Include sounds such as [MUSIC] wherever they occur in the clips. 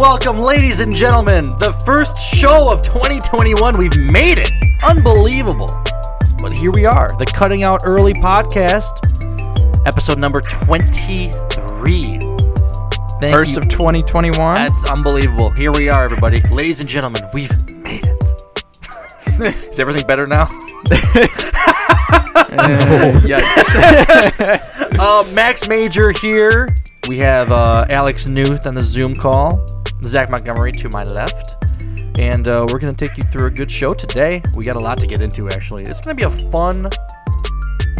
Welcome, ladies and gentlemen. The first show of 2021. We've made it. Unbelievable. But here we are, the Cutting Out Early podcast, episode number 23. Thank First you. of 2021. That's unbelievable. Here we are, everybody. Ladies and gentlemen, we've made it. [LAUGHS] Is everything better now? [LAUGHS] [LAUGHS] Yikes. Uh, Max Major here. We have uh, Alex Newth on the Zoom call. Zach Montgomery to my left. And uh, we're going to take you through a good show today. We got a lot to get into, actually. It's going to be a fun,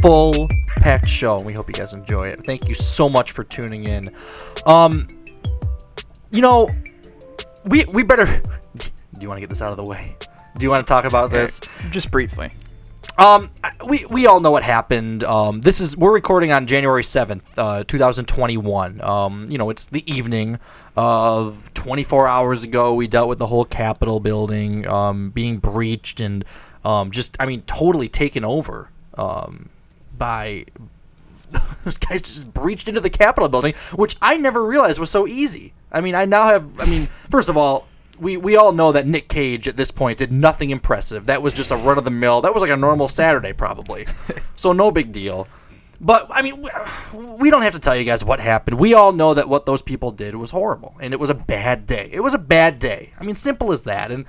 full, packed show. and We hope you guys enjoy it. Thank you so much for tuning in. Um, you know, we we better. [LAUGHS] Do you want to get this out of the way? Do you want to talk about this? Just briefly. Um, we we all know what happened. Um, this is we're recording on January seventh, uh, two thousand twenty one. Um, you know, it's the evening of twenty four hours ago. We dealt with the whole Capitol building um, being breached and um, just I mean totally taken over um, by [LAUGHS] those guys just breached into the Capitol building, which I never realized was so easy. I mean, I now have. I mean, first of all, we we all know that Nick Cage at this point did nothing impressive. That was just a run of the mill. That was like a normal Saturday, probably. so no big deal. But I mean, we, don't have to tell you guys what happened. We all know that what those people did was horrible, and it was a bad day. It was a bad day. I mean, simple as that. And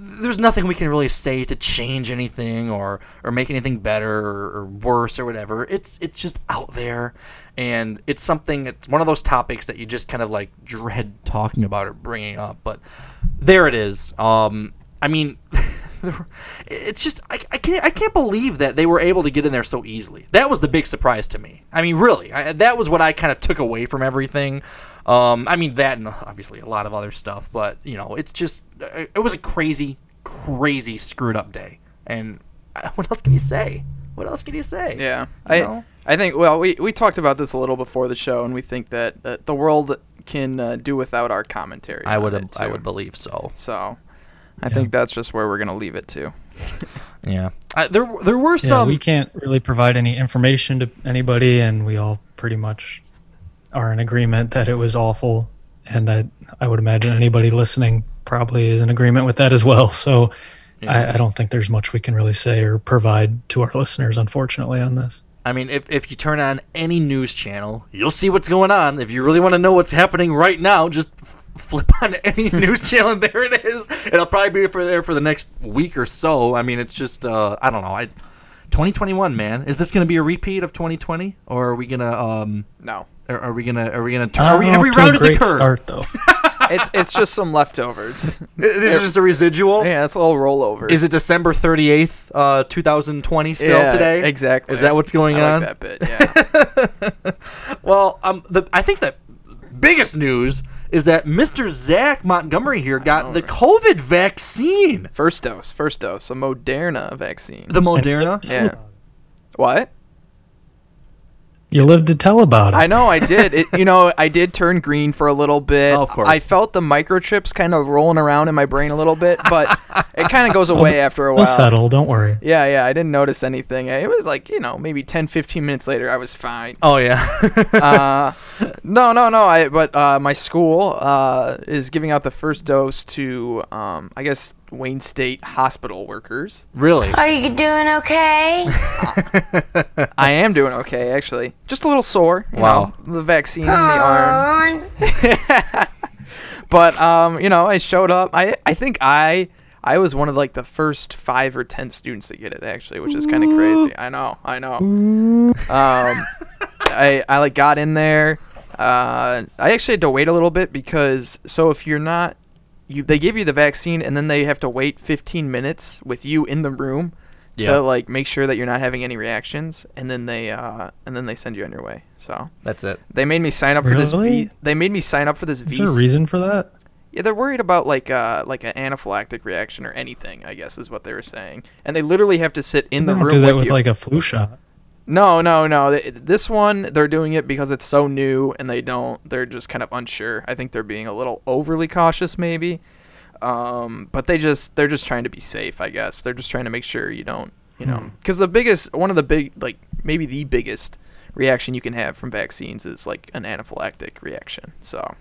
there's nothing we can really say to change anything or or make anything better or, or worse or whatever. It's it's just out there, and it's something. It's one of those topics that you just kind of like dread talking about or bringing up. But there it is. Um, I mean. [LAUGHS] [LAUGHS] It's just I, I can't I can't believe that they were able to get in there so easily. That was the big surprise to me. I mean, really, I, that was what I kind of took away from everything. Um, I mean that and obviously a lot of other stuff, but you know, it's just uh, it was a crazy, crazy screwed up day. And uh, [LAUGHS] what else can you say? What else can you say? Yeah. You I know? I think well we, we talked about this a little before the show and we think that uh, the world can uh, do without our commentary. I would I would believe so. So I think that's just where we're gonna leave it to. [LAUGHS] Yeah. I, there there were Yeah, some. we can't really provide any information to anybody, and we all pretty much are in agreement that it was awful. And I, I would imagine anybody listening probably is in agreement with that as well. So I, I don't think there's much we can really say or provide to our listeners, unfortunately, on this. I mean, if, if you turn on any news channel, you'll see what's going on. If you really want to know what's happening right now, just f- flip on [LAUGHS] any news channel, and there it is. It'll probably be for there for the next week or so. I mean, it's just uh, I don't know. I 2021, man. Is this going to be a repeat of 2020, or are we gonna um, No. are, are we gonna are we gonna turn? Uh, Are we, off have we to a rounded the great curve? start, though. [LAUGHS] it's it's just some leftovers. [LAUGHS] This is just a residual. yeah, it's a little rollover. Is it December 38th, uh, 2020 still Yeah, today? Exactly. Is that what's going I on? like that bit. Yeah. Well, um, the I think the biggest news is that Mr. Zach Montgomery here got the COVID vaccine, first dose. First dose. A Moderna vaccine. the Moderna. yeah. What? You lived to tell about it. I know I did. It, you know, I did turn green for a little bit. Oh, of course. I felt the microchips kind of rolling around in my brain a little bit, but it kind of goes away after a while. We'll settle. Don't worry. Yeah, yeah. I didn't notice anything. It was like, you know, maybe 10, 15 minutes later, I was fine. Oh yeah. [LAUGHS] uh, no, no, no. I but uh, my school uh, is giving out the first dose to, um, I guess, Wayne State hospital workers. really? Are you doing okay? [LAUGHS] I am doing okay, actually. Just a little sore. You Wow. Know, the vaccine in the arm. [LAUGHS] But um, you know, I showed up. I I think I I was one of like the first five or ten students to get it actually, which is kind of crazy. I know, I know. Um, [LAUGHS] I I like got in there. Uh, I actually had to wait a little bit because so if you're not, you they give you the vaccine and then they have to wait 15 minutes with you in the room Yeah. to like make sure that you're not having any reactions, and then they uh and then they send you on your way. So That's it. they made me sign up for this. Really? V- they made me sign up for this Is there a reason for that? Yeah, they're worried about like uh like an anaphylactic reaction or anything. I guess is what they were saying, and they literally have to sit in the They don't room do that with with you. like a flu shot. No, no, no. This one, they're doing it because it's so new and they don't, they're just kind of unsure. I think they're being a little overly cautious, maybe. Um, but they just, they're just trying to be safe, I guess. They're just trying to make sure you don't, you know, because the biggest, one of the big, like maybe the biggest reaction you can have from vaccines is like an anaphylactic reaction. So,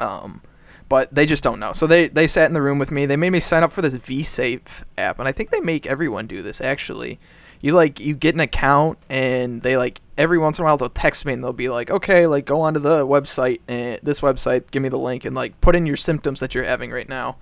um, but they just don't know. So they they sat in the room with me. They made me sign up for this V Safe app, and I think they make everyone do this actually. You like you get an account, and they like every once in a while they'll text me and they'll be like, okay, like go onto the website and this website, give me the link, and like put in your symptoms that you're having right now.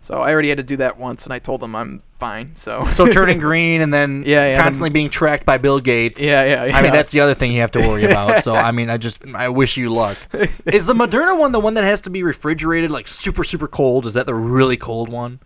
So I already had to do that once, and I told them I'm fine. So So turning [LAUGHS] green and then Yeah, yeah, constantly being tracked by Bill Gates. Yeah, yeah, I mean, that's the other thing you have to worry about. So I mean, I just I wish you luck. [LAUGHS] Is the Moderna one the one that has to be refrigerated, like super super cold? Is that the really cold one?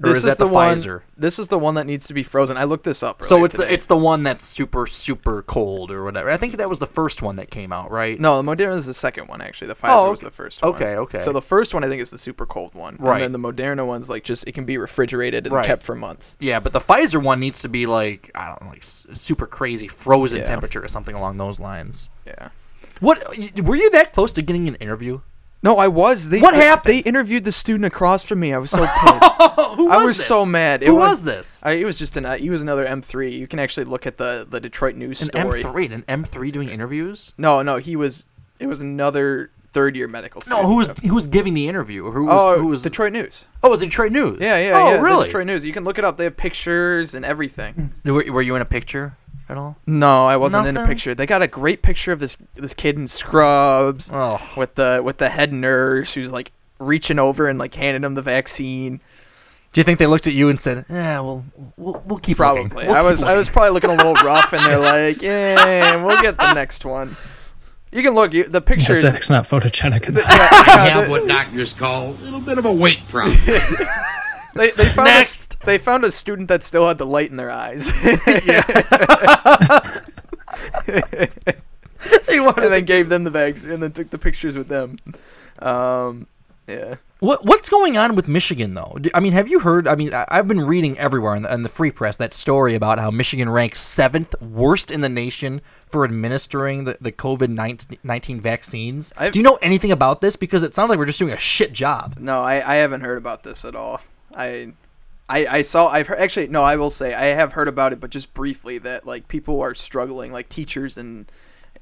Or this is, that the, one. Pfizer? This is the one that needs to be frozen. I looked this up. So it's the it's the one that's super super cold or whatever. I think that was the first one that came out, right? No, the Moderna is the second one actually. The Pfizer Oh, was the first one. Okay, okay. So the first one I think is the super cold one. Right. And then the Moderna one's like just it can be refrigerated and Right. kept for months. Yeah, but the Pfizer one needs to be like I don't know, like super crazy frozen Yeah. temperature or something along those lines. Yeah. What were you that close to getting an interview? No, I was. They, What they- happened? They interviewed the student across from me. I was so pissed. [LAUGHS] Who was I was this? so mad. It Who was- was this? I, it was just an. Uh, he was another M3. You can actually look at the the Detroit News An story. M3, an M3 doing interviews? No, no, he was. It was another third year medical. No, who was who was giving the interview? Who was Oh, who was Detroit News. Oh, it was Detroit News. Yeah, yeah, oh, yeah. really? Detroit News. You can look it up. They have pictures and everything. Were, were you in a picture at all? No, I wasn't in a picture. They got a great picture of this this kid in scrubs Oh, with the with the head nurse who's like reaching over and like handing him the vaccine. do you think they looked at you and said, "Yeah, well, we'll, we'll keep looking. Probably. We'll I keep was I was probably looking a little rough, and they're [LAUGHS] like, "Yeah, we'll get the next one." You can look. You, the Yeah, pictures. Zach's not photogenic [LAUGHS] enough. I have what doctors call a little bit of a weight problem. [LAUGHS] They, they found Next. A, they found a student that still had the light in their eyes. [LAUGHS] They [LAUGHS] wanted and then to- gave them the bags and then took the pictures with them. Um, yeah. What what's going on with Michigan though? I mean, have you heard? I mean, I, I've been reading everywhere in the, in the free press that story about how Michigan ranks seventh worst in the nation for administering the, the COVID nineteen vaccines. I've- Do you know anything about this? Because it sounds like we're just doing a shit job. No, I, I haven't heard about this at all. I, I, I saw. I've heard, actually no. I will say I have heard about it, but just briefly that like people are struggling, like teachers and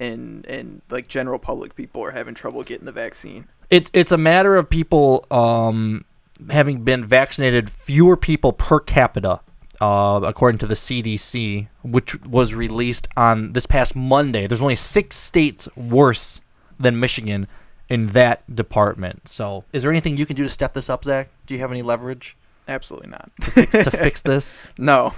and and like general public people are having trouble getting the vaccine. It, it's a matter of people um, having been vaccinated, fewer people per capita, uh, according to the CDC, which was released on this past Monday. There's only six states worse than Michigan in that department. So, is there anything you can do to step this up, Zach? Do you have any leverage Absolutely not. to fix [LAUGHS] this? no,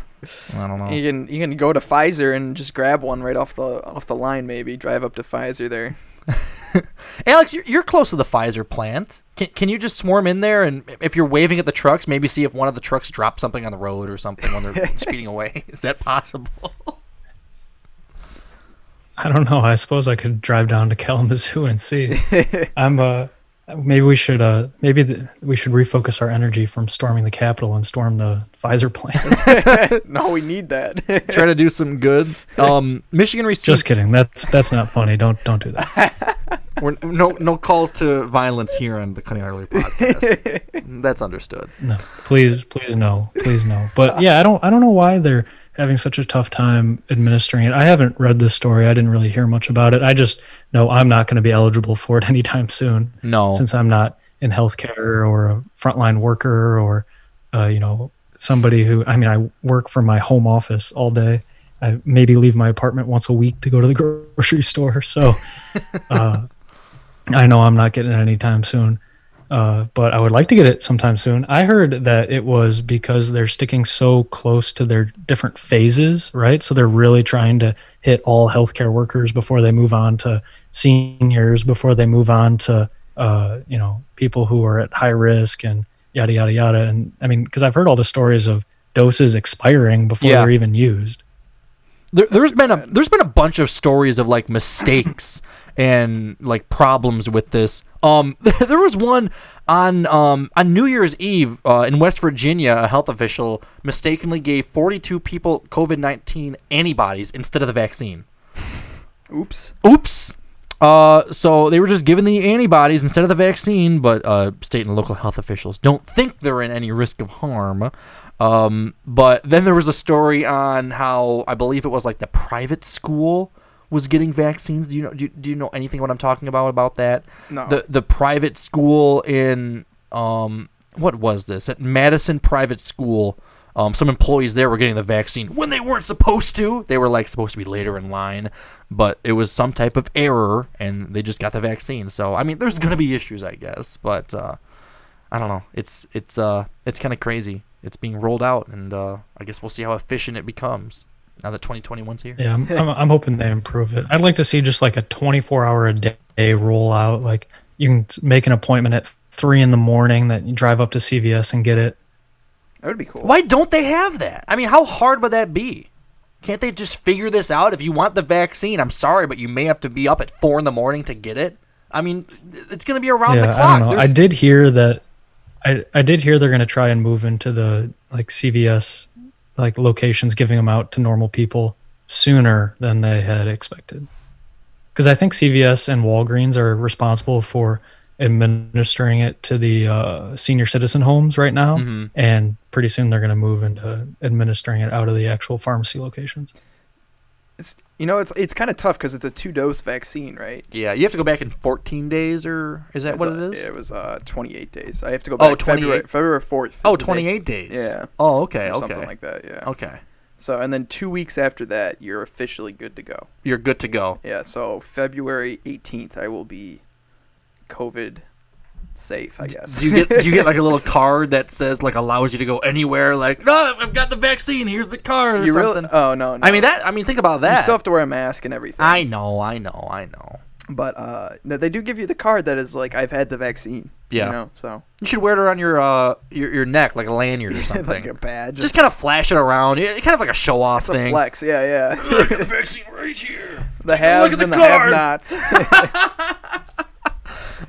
I don't know. you can you can go to Pfizer and just grab one right off the off the line. Maybe drive up to Pfizer there. [LAUGHS] Alex, you're, you're close to the Pfizer plant. Can, can you just swarm in there and if you're waving at the trucks, maybe see if one of the trucks drops something on the road or something when they're [LAUGHS] speeding away? Is that possible? I don't know. I suppose I could drive down to Kalamazoo and see. I'm uh maybe we should uh maybe the, we should refocus our energy from storming the Capitol and storm the Pfizer plant. [LAUGHS] no, we need that. [LAUGHS] Try to do some good. Um, Michigan received Just kidding. That's that's not funny. Don't don't do that. [LAUGHS] we're, no no calls to violence here on the Cutting Early podcast. That's understood. No. Please please no. Please no. But yeah, I don't I don't know why they're having such a tough time administering it. I haven't read this story. I didn't really hear much about it. I just know I'm not going to be eligible for it [LAUGHS] anytime soon. No. since I'm not in healthcare or a frontline worker or, uh, you know, somebody who, I mean, I work from my home office all day. I maybe leave my apartment once a week to go to the [LAUGHS] grocery store. So uh, I know I'm not getting it anytime soon. Uh, but I would like to get it sometime soon. I heard that it was because they're sticking so close to their different phases, right? So they're really trying to hit all healthcare workers before they move on to seniors, before they move on to uh, you know people who are at high risk and yada yada yada. And I mean, because I've heard all the stories of doses expiring before Yeah. they're even used. There, there's been a there's been a bunch of stories of like mistakes and like problems with this. Um, [LAUGHS] there was one on um on New Year's Eve uh, in West Virginia. A health official mistakenly gave 42 people COVID 19 antibodies instead of the vaccine. Oops. Oops. Uh, so they were just given the antibodies instead of the vaccine, but uh, state and local health officials don't think they're in any risk of harm. Um, but then there was a story on how I believe it was like the private school was getting vaccines. Do you know? Do you, do you know anything what I'm talking about about that? No. The the private school in um what was this at Madison Private School? Um, some employees there were getting the vaccine when they weren't supposed to. They were like supposed to be later in line, but it was some type of error, and they just got the vaccine. So I mean, there's gonna be issues, I guess, but uh, I don't know. It's it's uh it's kind of crazy. It's being rolled out, and uh, I guess we'll see how efficient it becomes now that 2021's here. Yeah, I'm, I'm, I'm hoping they improve it. I'd like to see just like a 24 hour a day rollout. Like you can make an appointment at three in the morning that you drive up to CVS and get it. That would be cool. Why don't they have that? I mean, how hard would that be? Can't they just figure this out? If you want the vaccine, I'm sorry, but you may have to be up at four in the morning to get it. I mean, it's going to be around yeah, the I clock. don't know. I did hear that. I I did hear they're going to try and move into the like CVS like locations, giving them out to normal people sooner than they had expected. Because I think CVS and Walgreens are responsible for administering it to the uh, senior citizen homes right now, Mm-hmm. and pretty soon they're going to move into administering it out of the actual pharmacy locations. It's you know it's it's kind of tough because it's a two dose vaccine, right? yeah, you have to go back in 14 days, or is that what a- it is? It was uh 28 days. I have to go Oh, back February 28? February 4th. oh, is the 28 days. Yeah. Oh, okay, Or okay. Something like that. Yeah. Okay. So and then two weeks after that, you're officially good to go. You're good to go. Yeah. So February 18th, I will be COVID safe. I guess. Do you get do you get like a little [LAUGHS] card that says like allows you to go anywhere? Like, no, I've got the vaccine. Here's the card or you really? something. Oh no, no. I mean that. I mean, think about that. You still have to wear a mask and everything. I know, I know, I know. But uh, no, they do give you the card that is like I've had the vaccine. Yeah. You know, so You should wear it around your uh your, your neck like a lanyard or something. [LAUGHS] like a badge. Just kind of flash it around. It, kind of like a show off it's a thing. flex. Yeah, yeah. the vaccine right here. [LAUGHS] the look haves at the and the have-nots.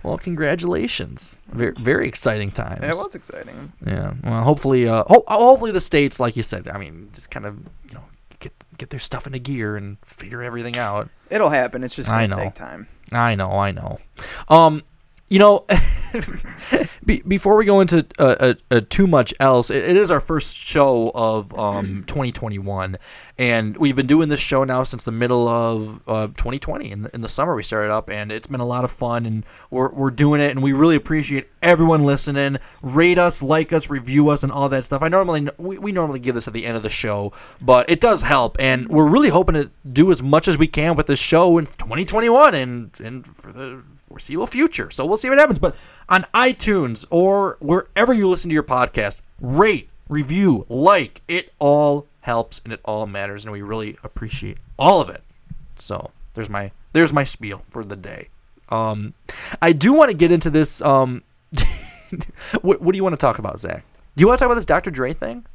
Well, congratulations. Very very exciting times. it was exciting. Yeah. Well, hopefully, uh, ho- hopefully the states, like you said, I mean, just kind of you know get get their stuff into gear and figure everything out. It'll happen. It's just I gonna know. take time. I know, I know. Um, you know, [LAUGHS] be, before we go into uh, uh, uh, too much else, it, it is our first show of um [CLEARS THROAT] 2021, and we've been doing this show now since the middle of uh, 2020. In the, in the summer, we started up, and it's been a lot of fun, and we're we're doing it, and we really appreciate everyone listening. Rate us, like us, review us, and all that stuff. I normally we, we normally give this at the end of the show, but it does help, and we're really hoping to do as much as we can with this show in 2021 and and for the foreseeable future. So we'll see what happens. But on iTunes or wherever you listen to your podcast, rate, review, like. It all helps and it all matters, and we really appreciate all of it. So there's my there's my spiel for the day. Um, I do want to get into this. Um, [LAUGHS] what, what do you want to talk about, Zach? Do you want to talk about this Dr. Dre thing?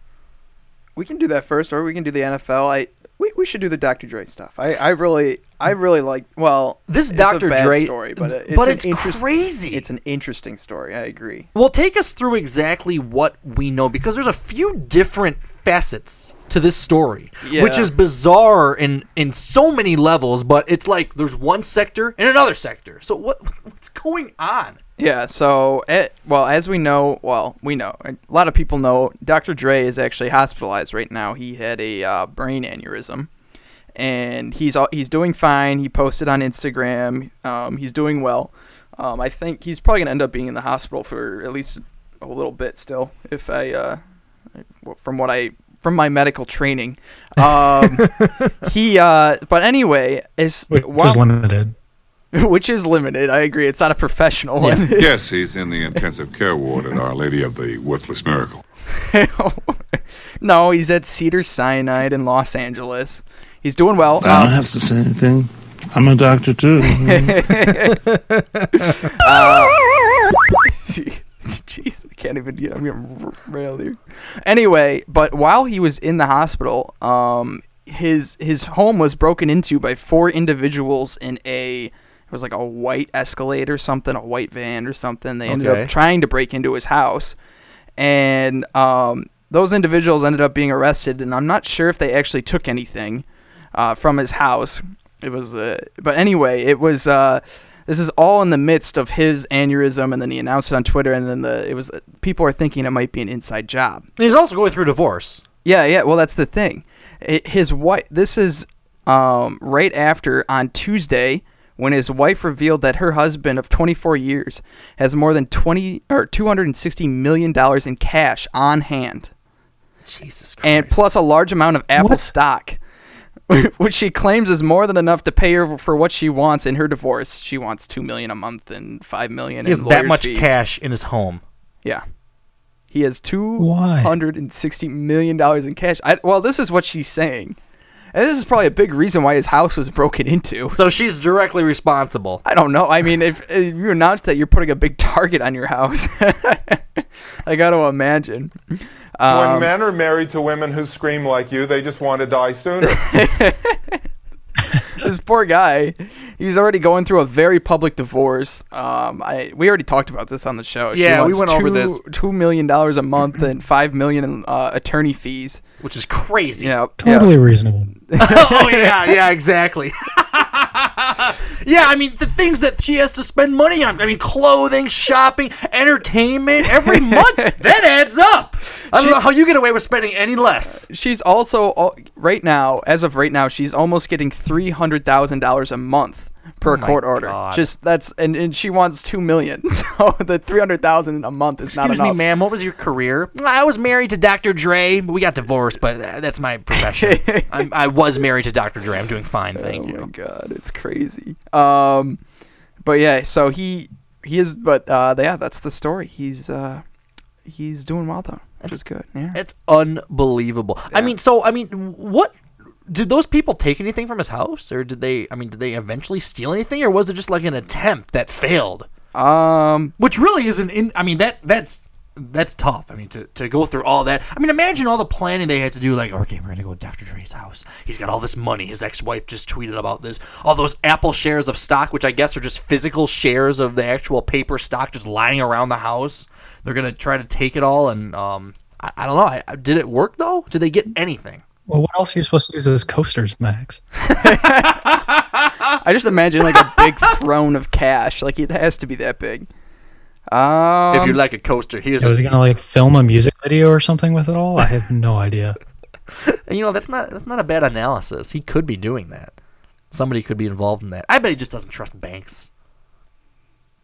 We can do that first, or we can do the NFL. I we, we should do the Dr. Dre stuff. I, I really I really like. Well, This Dr. Dre story, but it, it's but it's interest- crazy. It's an interesting story. I agree. Well, take us through exactly what we know because there's a few different facets to this story, which is bizarre in in so many levels. But it's like there's one sector and another sector. So what what's going on? Yeah. So, eh, well, as we know, well, we know a lot of people know. Dr. Dre is actually hospitalized right now. He had a uh, brain aneurysm, and he's all, he's doing fine. He posted on Instagram. Um, he's doing well. Um, I think he's probably gonna end up being in the hospital for at least a little bit still. If I, uh, from what I from my medical training, um, [LAUGHS] he. Uh, but anyway, is Which while- is limited. [LAUGHS] which is limited. I agree. It's not a professional one. [LAUGHS] Yes, he's in the intensive care ward at Our Lady of the Worthless Miracle. [LAUGHS] no, he's at Cedar Sinai in Los Angeles. He's doing well. I don't Um, have to say anything. I'm a doctor too. Jeez, I can't even get. I'm getting r- railed here. Anyway, but while he was in the hospital, um, his his home was broken into by four individuals in a. It was like a white Escalade or something, a white van or something. They ended Okay. up trying to break into his house, and um, those individuals ended up being arrested. And I'm not sure if they actually took anything uh, from his house. It was, uh, but anyway, it was. Uh, this is all in the midst of his aneurysm, and then he announced it on Twitter, and then the it was people are thinking it might be an inside job. And he's also going through divorce. Yeah, yeah. Well, that's the thing. I his wife. This is um, right after on Tuesday when his wife revealed that her husband of 24 years has more than 20 or 260 million dollars in cash on hand, Jesus Christ. and plus a large amount of Apple What? stock. [LAUGHS] Which she claims is more than enough to pay her for what she wants in her divorce. She wants two million a month and five million. he has in that much fees. cash in his home. Yeah. He has two Why? hundred and sixty million dollars in cash. I, well, this is what she's saying, and this is probably a big reason why his house was broken into. [LAUGHS] So she's directly responsible. I don't know. I mean, if, if you announce that you're putting a big target on your house, [LAUGHS] I got to imagine. when Um, men are married to women who scream like you, they just want to die sooner. [LAUGHS] [LAUGHS] this poor guy, he's already going through a very public divorce. Um, I we already talked about this on the show. Yeah, we wants went over two- this. Two million dollars a month and five million in uh, attorney fees. Which is crazy. Yeah, Totally reasonable. [LAUGHS] oh yeah, yeah, exactly. [LAUGHS] yeah, I mean the things that she has to spend money on. I mean clothing, shopping, entertainment every [LAUGHS] month. That adds up. I don't She- know how you get away with spending any less. She's also uh, right now, as of right now, she's almost getting three hundred thousand dollars a month per Oh court order. God. Just that's and, and she wants two million. [LAUGHS] So the three hundred thousand a month is Excuse not me, enough. ma'am. What was your career? I was married to Dr. Dre. We got divorced, but uh, that's my profession. [LAUGHS] I'm, I was married to Dr. Dre. I'm doing fine, thank you. oh my god, it's crazy. Um, but yeah, so he he is, but uh, yeah, that's the story. He's uh, he's doing well though, is good. Yeah. It's unbelievable. I mean, so I mean, what did those people take anything from his house, or did they? I mean, did they eventually steal anything, or was it just like an attempt that failed? Um, Which really isn't in. I mean, that that's that's tough. I mean, to, to go through all that. I mean, imagine all the planning they had to do. Like, okay, we're gonna go to Dr. Dre's house. He's got all this money. His ex-wife just tweeted about this. All those Apple shares of stock, which I guess are just physical shares of the actual paper stock, just lying around the house. They're gonna try to take it all, and um, I, I don't know. I, did it work though? Did they get anything? Well, what else are you supposed to use as coasters, Max? [LAUGHS] I just imagine like a big [LAUGHS] throne of cash. Like it has to be that big. Um, if you like a coaster, here's So a was he gonna like film a music video or something with it all? I have no idea. [LAUGHS] And, you know, that's not that's not a bad analysis. He could be doing that. Somebody could be involved in that. I bet he just doesn't trust banks.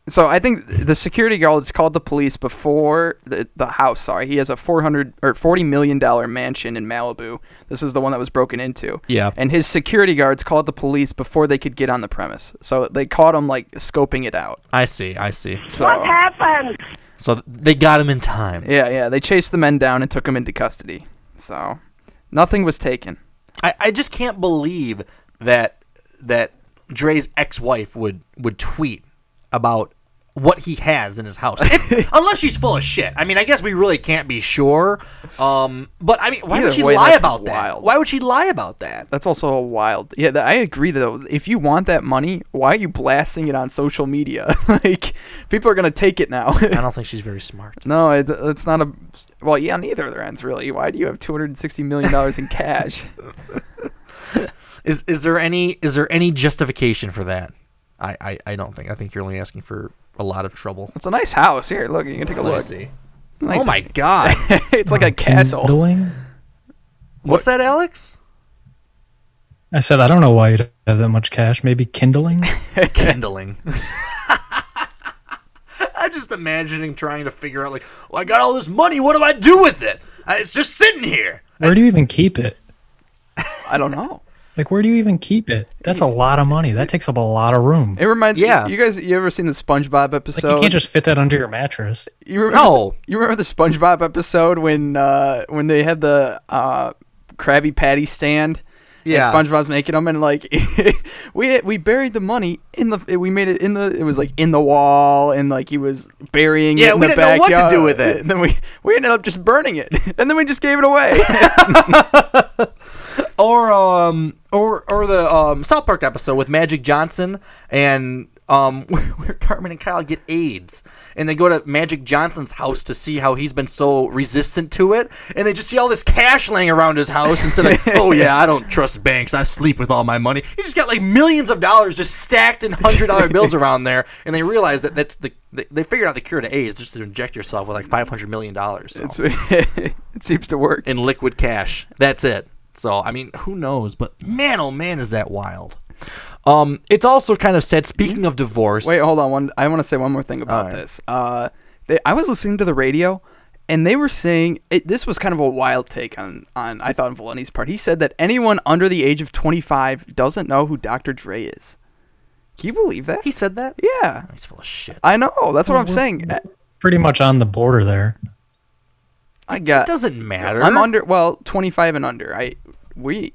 So I think the security guards called the police before the the house. Sorry, he has a four hundred or forty million dollar mansion in Malibu. This is the one that was broken into. Yeah. And his security guards called the police before they could get on the premise. So they caught him like scoping it out. I see. I see. So what happened? So they got him in time. yeah, yeah, they chased the men down and took them into custody. So nothing was taken. I, I just can't believe that that Dre's ex-wife would would tweet about what he has in his house. If, [LAUGHS] unless she's full of shit. I mean, I guess we really can't be sure. Um, but I mean, why Either would she way, lie that's about wild. that? Why would she lie about that? That's also a wild. Yeah, th- I agree though. If you want that money, why are you blasting it on social media? [LAUGHS] like people are gonna take it now. I don't [LAUGHS] think she's very smart. No, it, it's not a. Well, yeah, on either of their ends, really. Why do you have two hundred and sixty million dollars in cash? Is is there any is there any justification for that? I, I, I don't think. I think you're only asking for a lot of trouble. It's a nice house. Here, look, you can take a look. see. Like- oh my god. [LAUGHS] it's like a castle. Kindling? What's that, Alex? I said I don't know why you'd have that much cash. Maybe kindling. [LAUGHS] Kindling. [LAUGHS] I'm just imagining trying to figure out like, well, I got all this money. What do I do with it? It's just sitting here. Where do you even keep it? I don't know. Like, where do you even keep it? That's a lot of money. That takes up a lot of room. It reminds Yeah. you guys. You ever seen the SpongeBob Like, episode? you can't just fit that under your mattress. You remember, No. [LAUGHS] You remember the SpongeBob episode when uh, when they had the uh, Krabby Patty stand? Yeah. And SpongeBob's making them, and like [LAUGHS] we we buried the money in the we made it in the it was like in the wall, and like he was burying Yeah, it in we the didn't know what to do with it. [LAUGHS] And then we we ended up just burning it, and then we just gave it away. [LAUGHS] or um or or the um South Park episode with Magic Johnson and um [LAUGHS] where Cartman and Kyle get AIDS. And they go to Magic Johnson's house to see how he's been so resistant to it. And they just see all this cash laying around his house. And say like oh yeah I don't trust banks. I sleep with all my money. He just got like millions of dollars just stacked in hundred dollar [LAUGHS] bills around there. And they realize that that's the they, they figured out the cure to AIDS just to inject yourself with like five hundred million dollars. So it seems to work. in liquid cash. That's it. So I mean, who knows? But man, oh man, is that wild. Um, it's also kind of said. Speaking of divorce, Wait, hold on. One, I want to say one more thing about Alright. this. Uh, they, I was listening to the radio, and they were saying it, this was kind of a wild take on on I thought on Valenti's part. He said that anyone under the age of 25 doesn't know who Dr. Dre is. Can you believe that? he said that. yeah, He's full of shit. I know. That's what I'm saying. Pretty much on the border there. I got. It doesn't matter. I'm under. Well, 25 and under. I we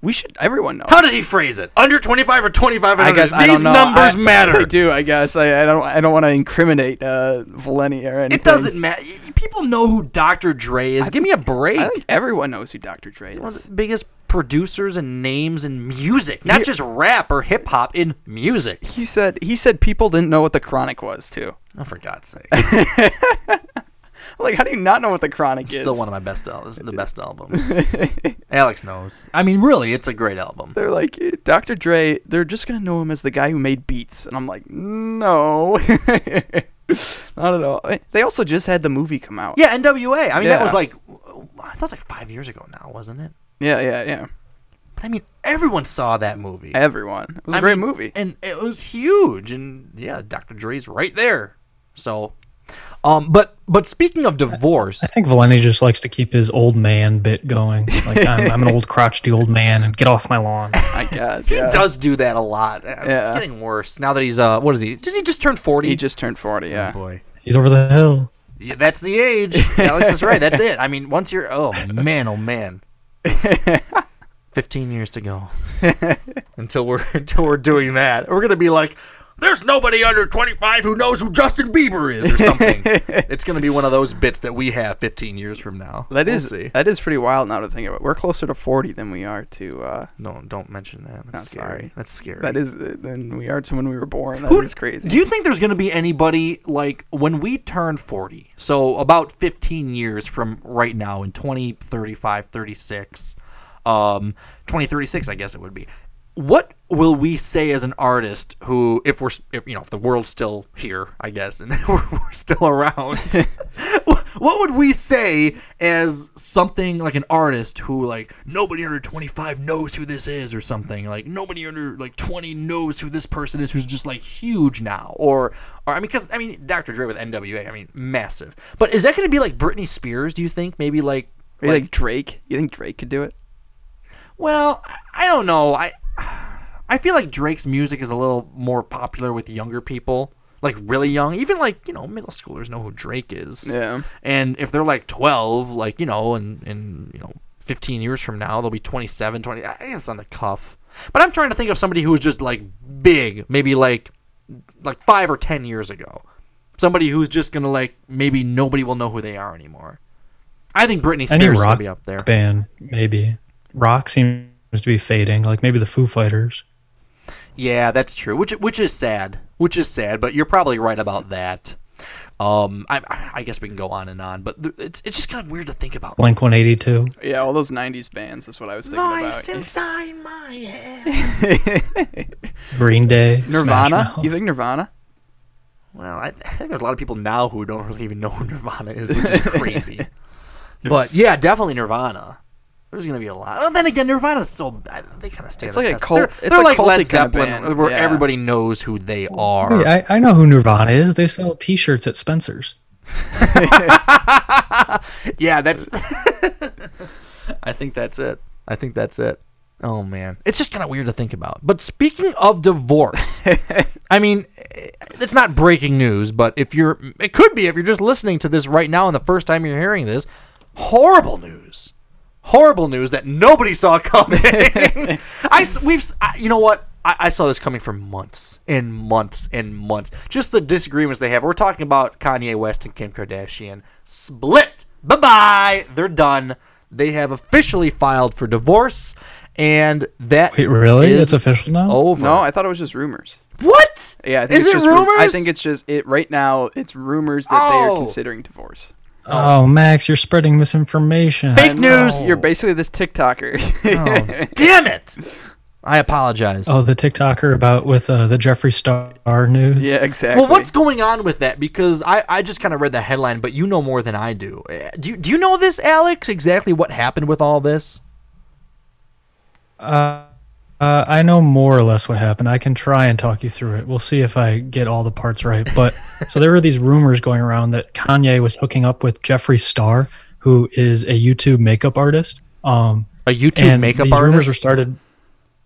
we should. Everyone knows. How did he phrase it? Under twenty five or twenty five? I guess These I don't know. numbers I- matter. [LAUGHS] They do, I guess. I, I don't. I don't want to incriminate uh, Valenti or anything. It doesn't matter. People know who Dr. Dre is. Give me a break. I think everyone knows who Dr. Dre is. One of the biggest producers and names in music, not He- just rap or hip hop in music. He said. He said people didn't know what the Chronic was too. Oh, for God's sake! [LAUGHS] [LAUGHS] Like, how do you not know what the Chronic is? Still one of my best albums. The [LAUGHS] best albums. [LAUGHS] Alex knows. I mean, really, it's a great album. They're like eh, Dr. Dre. They're just gonna know him as the guy who made beats, and I'm like, no, not at all. Eh, they also just had the movie come out. Yeah, NWA. I mean, that was like, I thought it was like five years ago now, wasn't it? yeah, yeah, yeah. But I mean, everyone saw that movie. Everyone. It was a I great mean, movie. and it was huge. And yeah, Dr. Dre's right there. So, um, but but speaking of divorce, I think Valenti just likes to keep his old man bit going. Like I'm, I'm an old crotchety old man, and get off my lawn. I guess. he yeah. does do that a lot. Uh, It's getting worse now that he's uh, what is he? Did he just turn forty? He just turned 40. Yeah. boy. He's over the hill. Yeah, that's the age. Alex is right. That's it. I mean, once you're, oh man, oh man, [LAUGHS] fifteen years to go until we're [LAUGHS] until we're doing that. We're gonna be like, there's nobody under twenty five who knows who Justin Bieber is or something. [LAUGHS] it's gonna be one of those bits that we have fifteen years from now. That We'll is see. that is pretty wild now to think about. We're closer to 40 than we are to. Uh, No, don't mention that. That's No, scary. sorry. That's scary. that is uh, than we are to when we were born. That Who- is crazy. Do you think there's going to be anybody like when we turn 40, so about 15 years from right now in 2035, 36, um, 2036, I guess it would be. What will we say as an artist who, if we're, if, you know, if the world's still here, I guess, and [LAUGHS] we're, we're still around, [LAUGHS] what would we say as something like an artist who, like, nobody under 25 knows who this is or something? Like, nobody under, like, 20 knows who this person is who's just, like, huge now? Or, or I mean, because, I mean, Dr. Dre with NWA, I mean, massive. But is that going to be like Britney Spears, do you think? Maybe like. Maybe like Drake? You think Drake could do it? Well, I- I don't know. I I feel like Drake's music is a little more popular with younger people, like really young. Even like you know middle schoolers know who Drake is. Yeah. And if they're like twelve, like you know, and and you know, fifteen years from now they'll be 27, 20. I guess on the cuff. But I'm trying to think of somebody who was just like big, maybe like like five or ten years ago. Somebody who's just gonna like maybe nobody will know who they are anymore. I think Britney Any Spears is rock be up there. band, maybe. Rock seems to be fading. Like maybe the Foo Fighters. Yeah, that's true. Which which is sad. Which is sad, but you're probably right about that. Um, I I guess we can go on and on, but it's it's just kind of weird to think about. Blink 182. Yeah, all those '90s bands. That's what I was thinking Voice about. inside my head. [LAUGHS] Green Day. Nirvana? You think Nirvana? Well, I, I think there's a lot of people now who don't really even know who Nirvana is, which is [LAUGHS] crazy. but yeah, definitely Nirvana. There's gonna be a lot. Well, then again, Nirvana's so I- they kind of stay. It's the like a cult- They're, it's they're a like culty Led kinda Zeppelin, band, where yeah. everybody knows who they are. Hey, I, I know who Nirvana is. They sell T-shirts at Spencer's. [LAUGHS] yeah, that's. [LAUGHS] I think that's it. I think that's it. Oh man, it's just kind of weird to think about. But speaking of divorce, [LAUGHS] I mean, eh, it's not breaking news, but if you're, it could be if you're just listening to this right now and the first time you're hearing this, horrible news, horrible news that nobody saw [LAUGHS] coming. [LAUGHS] I we've, s- I- you know what? I, I saw this coming for months and months and months. Just the disagreements they have. We're talking about Kanye West and Kim Kardashian split. Bye bye. They're done. They have officially filed for divorce, and that Wait, really? is It's official now? over. No, I thought it was just rumors. What? Yeah, I think Is it's it just ru- I think it's just it right now. It's rumors that they Oh. are considering divorce. Oh, Max, you're spreading misinformation. Fake news. You're basically this TikToker. [LAUGHS] Oh, [LAUGHS] damn it! I apologize. Oh, the TikToker about with uh, the Jeffree Star news. yeah, exactly. Well, what's going on with that? Because I, I just kind of read the headline, but you know more than I do. Uh, Do you, do you know this, Alex? Exactly what happened with all this? Uh, uh, I know more or less what happened. I can try and talk you through it. We'll see if I get all the parts right. But [LAUGHS] so there were these rumors going around that Kanye was hooking up with Jeffree Star, who is a YouTube makeup artist. Um, A YouTube and makeup these artist. rumors were started.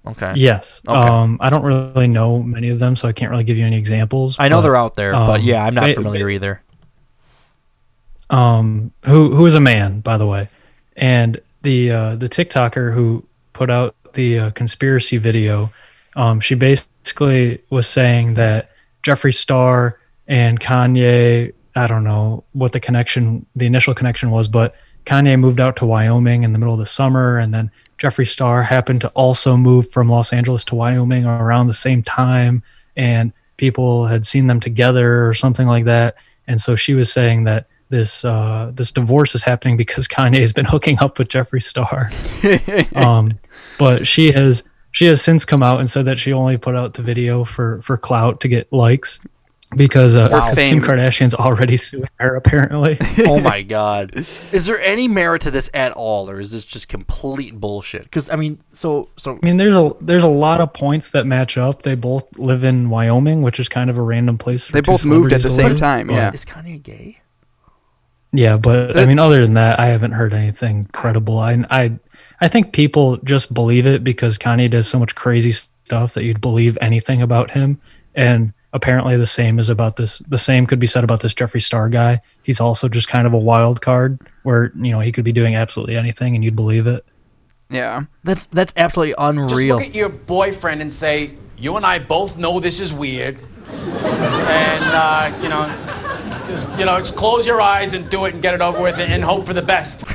Okay. Yes. Okay. Um, I don't really know many of them, so I can't really give you any examples. I know but, they're out there, but um, yeah, I'm not ba- familiar either. um, who who is a man, by the way, and the uh, the TikToker who put out the uh, conspiracy video, um, she basically was saying that Jeffree Star and Kanye, I don't know what the connection, the initial connection was, but Kanye moved out to Wyoming in the middle of the summer, and then Jeffree Star happened to also move from Los Angeles to Wyoming around the same time, and people had seen them together or something like that. And so she was saying that this uh, this divorce is happening because [LAUGHS] Kanye has been hooking up with Jeffree Star. [LAUGHS] um, but she has she has since come out and said that she only put out the video for for clout to get likes because uh, For because fame. Kim Kardashian's already suing her apparently. [LAUGHS] oh my god. Is there any merit to this at all, or is this just complete bullshit? Because I mean, so so I mean, there's a there's a lot of points that match up. They both live in Wyoming, which is kind of a random place. For They two both moved at the same live. time. But- Yeah. is Kanye gay? Yeah, but I mean, other than that, I haven't heard anything credible. I, I, I think people just believe it because Kanye does so much crazy stuff that you'd believe anything about him. And apparently, the same is about this. The same could be said about this Jeffree Star guy. He's also just kind of a wild card, where you know he could be doing absolutely anything, and you'd believe it. Yeah. That's that's absolutely unreal. Just look at your boyfriend and say, You and I both know this is weird. [LAUGHS] and, uh, you know, just, you know, just close your eyes and do it and get it over with and, and hope for the best. [LAUGHS]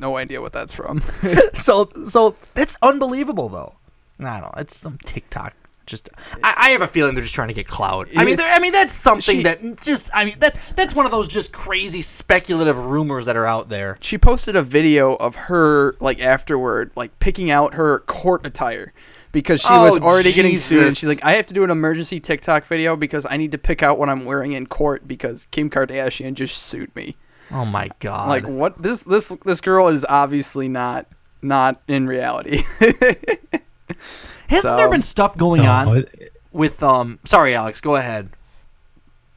No idea what that's from. [LAUGHS] so so that's unbelievable though. I don't know. It's some TikTok. Just I, I have a feeling they're just trying to get clout. I mean, I mean that's something She- that just I mean that that's one of those just crazy speculative rumors that are out there. She posted a video of her like afterward, like picking out her court attire because she was Oh, already getting sued. Jesus. She's like, I have to do an emergency TikTok video because I need to pick out what I'm wearing in court because Kim Kardashian just sued me. Oh my god! Like what? This this this girl is obviously not not in reality. [LAUGHS] hasn't there been stuff going No, on it- with um? Sorry, Alex. Go ahead.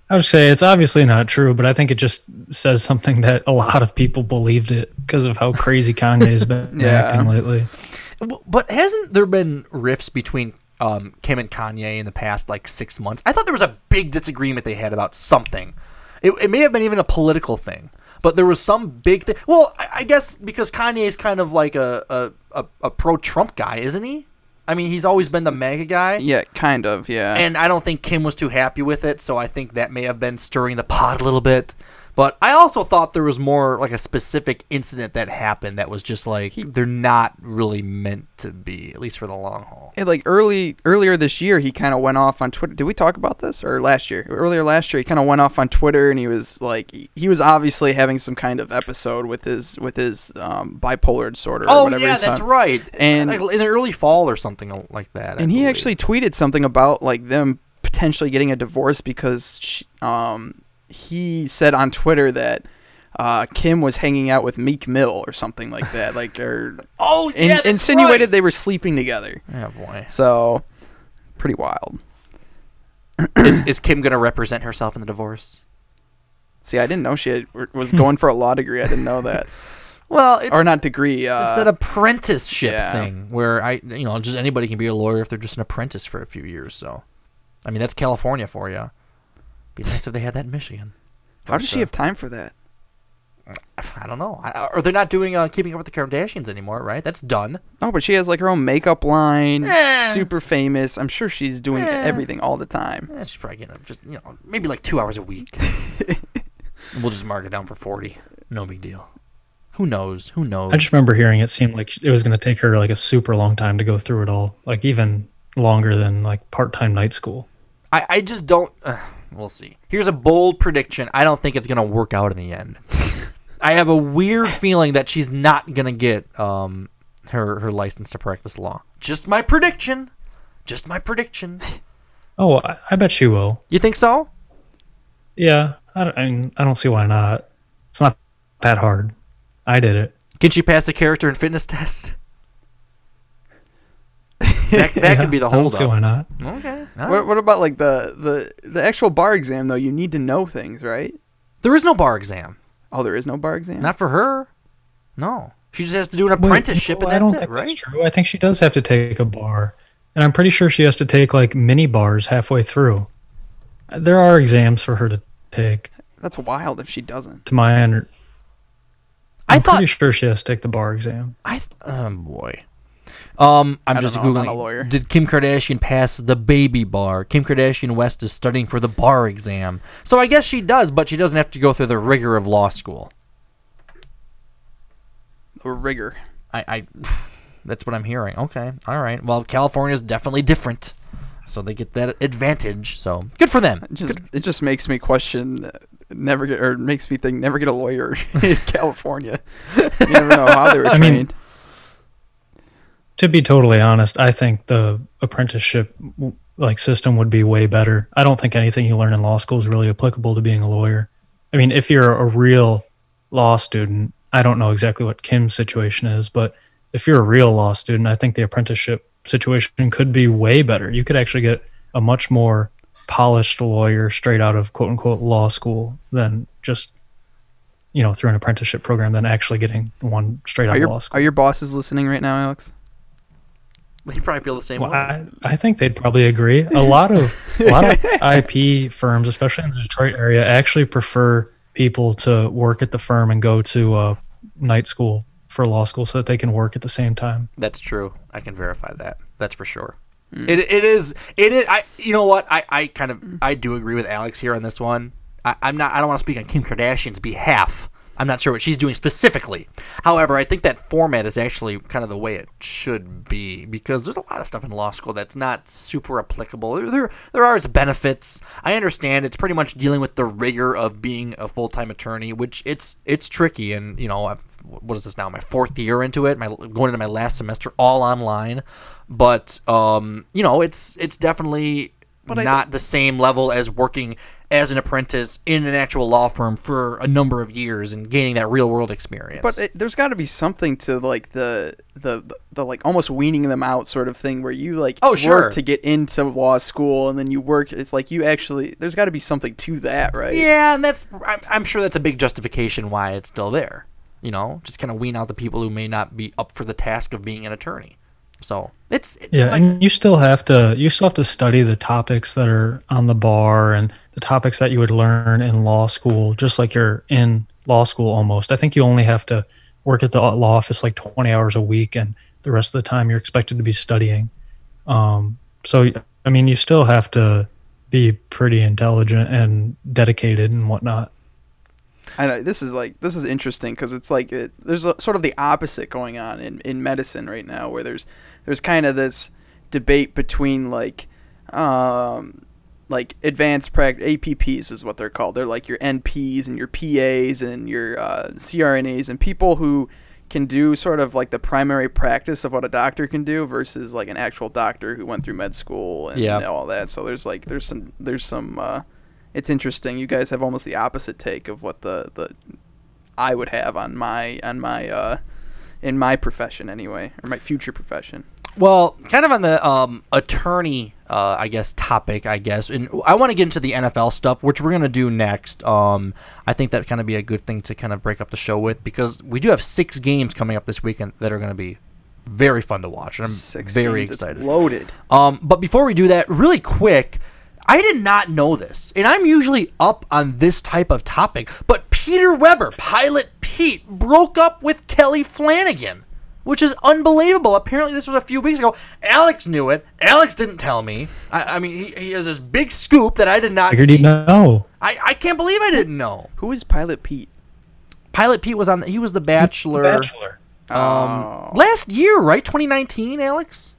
I would say it's obviously not true, but I think it just says something that a lot of people believed it because of how crazy Kanye has been [LAUGHS] Yeah. acting lately. But hasn't there been rifts between um, Kim and Kanye in the past like six months? I thought there was a big disagreement they had about something. It, it may have been even a political thing, but there was some big thing. Well, I, I guess because Kanye is kind of like a a, a, a pro Trump guy, isn't he? I mean, he's always been the MAGA guy. yeah, kind of. Yeah. And I don't think Kim was too happy with it, so I think that may have been stirring the pot a little bit. But I also thought there was more like a specific incident that happened that was just like they're not really meant to be, at least for the long haul. And like early earlier this year, he kind of went off on Twitter. Did we talk about this or last year? Earlier last year, he kind of went off on Twitter, and he was like, he was obviously having some kind of episode with his with his um, bipolar disorder. or Oh whatever yeah, that's on. right. And like in the early fall or something like that. I and he believe. actually tweeted something about like them potentially getting a divorce because she, um he said on Twitter that. Uh, Kim was hanging out with Meek Mill or something like that, [LAUGHS] like or Oh yeah, that's insinuated right. they were sleeping together. Yeah, boy. So, pretty wild. is [COUGHS] is Kim gonna represent herself in the divorce? See, I didn't know she had, was going for a law degree. I didn't know [LAUGHS] that. Well, it's, or not degree. Uh, it's that apprenticeship yeah. thing where I, you know, just anybody can be a lawyer if they're just an apprentice for a few years. So, I mean, that's California for you. Be nice if they had that in Michigan. [LAUGHS] how does she have time for that? I don't know. I, or they're not doing uh, Keeping Up with the Kardashians anymore, right? That's done. No, but she has like her own makeup line. Eh. Super famous. I'm sure she's doing Eh. everything all the time. Eh, she's probably getting just you know maybe like two hours a week. [LAUGHS] we'll just mark it down for forty. No big deal. Who knows? Who knows? I just remember hearing it seemed like it was going to take her like a super long time to go through it all, like even longer than like part-time night school. I, I just don't. Uh, we'll see. Here's a bold prediction. I don't think it's gonna work out in the end. [LAUGHS] I have a weird feeling that she's not gonna get um her her license to practice law. Just my prediction. Just my prediction. [LAUGHS] Oh, I, I bet she will. You think so? Yeah, I don't, I, mean, I don't see why not. It's not that hard. I did it. Can she pass the character and fitness test? That that Yeah, could be the [LAUGHS] I don't see why not. Okay. all What, what about like the, the the actual bar exam though? You need to know things, right? There is no bar exam. Oh, there is no bar exam. Not for her. No. She just has to do an Wait, apprenticeship no, and I that's don't it, think right? that's true. I think she does have to take a bar, and I'm pretty sure she has to take like mini bars halfway through. There are exams for her to take. That's wild if she doesn't. To my under, I I'm thought- pretty sure she has to take the bar exam. I th- oh boy. Um, I'm just know, I'm googling. not a lawyer. Did Kim Kardashian pass the baby bar? Kim Kardashian West is studying for the bar exam, so I guess she does, but she doesn't have to go through the rigor of law school. A rigor. I, I [SIGHS] that's what I'm hearing. Okay, all right. Well, California is definitely different, so they get that advantage. So good for them. It just it just makes me question. uh, Never get or makes me think never get a lawyer [LAUGHS] in California. You never know how they were [LAUGHS] I mean, trained. To be totally honest, I think the apprenticeship like system would be way better. I don't think anything you learn in law school is really applicable to being a lawyer. I mean, if you're a real law student, I don't know exactly what Kim's situation is, but if you're a real law student, I think the apprenticeship situation could be way better. You could actually get a much more polished lawyer straight out of quote unquote law school than just you know through an apprenticeship program than actually getting one straight out of law school. are your bosses listening right now, Alex? They probably feel the same Well, way. I, I think they'd probably agree. A lot of a lot of [LAUGHS] IP firms, especially in the Detroit area, actually prefer people to work at the firm and go to uh, night school for law school so that they can work at the same time. That's true. I can verify that. That's for sure. It, it is it is I you know what I, I kind of I do agree with Alex here on this one. I, I'm not I don't want to speak on Kim Kardashian's behalf. I'm not sure what she's doing specifically. However, I think that format is actually kind of the way it should be because there's a lot of stuff in law school that's not super applicable. There there, are its benefits. I understand it's pretty much dealing with the rigor of being a full-time attorney, which it's it's tricky and you know I've, what is this now my fourth year into it, my going into my last semester all online but um, you know, it's it's definitely I not the same level as working as an apprentice in an actual law firm for a number of years and gaining that real world experience. But it, there's got to be something to like the, the the the like almost weaning them out sort of thing where you like Oh, work sure. to get into law school and then you work. It's like you actually there's got to be something to that, right? yeah, and that's I'm, I'm sure that's a big justification why it's still there. You know, just kind of wean out the people who may not be up for the task of being an attorney. So it's it- Yeah, like- and you still have to you still have to study the topics that are on the bar and the topics that you would learn in law school, just like you're in law school almost. I think you only have to work at the law office like 20 hours a week, and the rest of the time you're expected to be studying. Um, so I mean, you still have to be pretty intelligent and dedicated and whatnot. I know this is like this is interesting because it's like it, there's a, sort of the opposite going on in, in medicine right now, where there's there's kind of this debate between like um, like advanced practice APPs is what they're called. They're like your NPs and your PAs and your uh, CRNAs and people who can do sort of like the primary practice of what a doctor can do versus like an actual doctor who went through med school and Yeah. all that. So there's like there's some there's some uh, it's interesting. You guys have almost the opposite take of what the, the I would have on my on my uh, in my profession anyway, or my future profession. Well, kind of on the um, attorney uh, I guess topic, I guess, and I want to get into the NFL stuff, which we're gonna do next. Um, I think that kind of be a good thing to kind of break up the show with because we do have six games coming up this weekend that are gonna be very fun to watch. And I'm Six very games, excited. loaded. Um, but before we do that, really quick, I did not know this, and I'm usually up on this type of topic. But Peter Weber, Pilot Pete, broke up with Kelly Flanagan, which is unbelievable. Apparently, this was a few weeks ago. Alex knew it. Alex didn't tell me. I, I mean, he, he has this big scoop that I did not Figured see. he'd know. I, I can't believe I didn't know. Who is Pilot Pete? Pilot Pete was on. The, He was the Bachelor. Bachelor. Um, Oh. last year, right? 2019, Alex.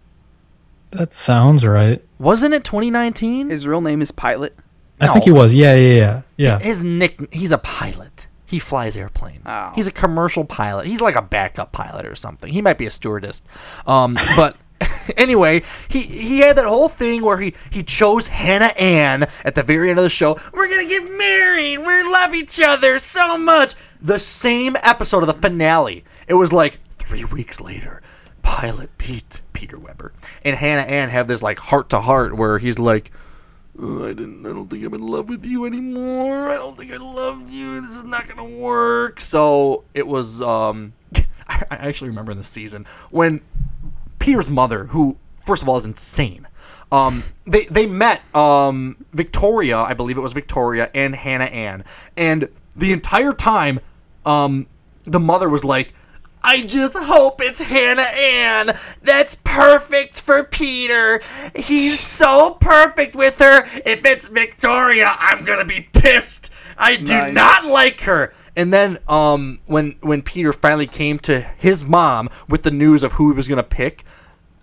That sounds right. Wasn't it 2019? His real name is Pilot. I think he was. Yeah, yeah, yeah, yeah. His nick he's a pilot. He flies airplanes. Oh. He's a commercial pilot. He's like a backup pilot or something. He might be a stewardess. Um, [LAUGHS] but [LAUGHS] anyway, he he had that whole thing where he he chose Hannah Ann at the very end of the show. We're gonna get married. We love each other so much. The same episode of the finale. It was like three weeks later. Pilot Pete Peter Weber and Hannah Ann have this like heart to heart where he's like. "Oh, I didn't. I don't think I'm in love with you anymore. I don't think I love you. This is not gonna work. So it was. Um, [LAUGHS] I, I actually remember in the season when Peter's mother, who first of all is insane, um, they they met um Victoria, I believe it was Victoria and Hannah Ann, and the entire time, um, the mother was like. I just hope it's Hannah Ann. That's perfect for Peter. He's [SIGHS] so perfect with her. If it's Victoria, I'm gonna be pissed. I do Nice. not like her. And then, um, when when Peter finally came to his mom with the news of who he was gonna pick,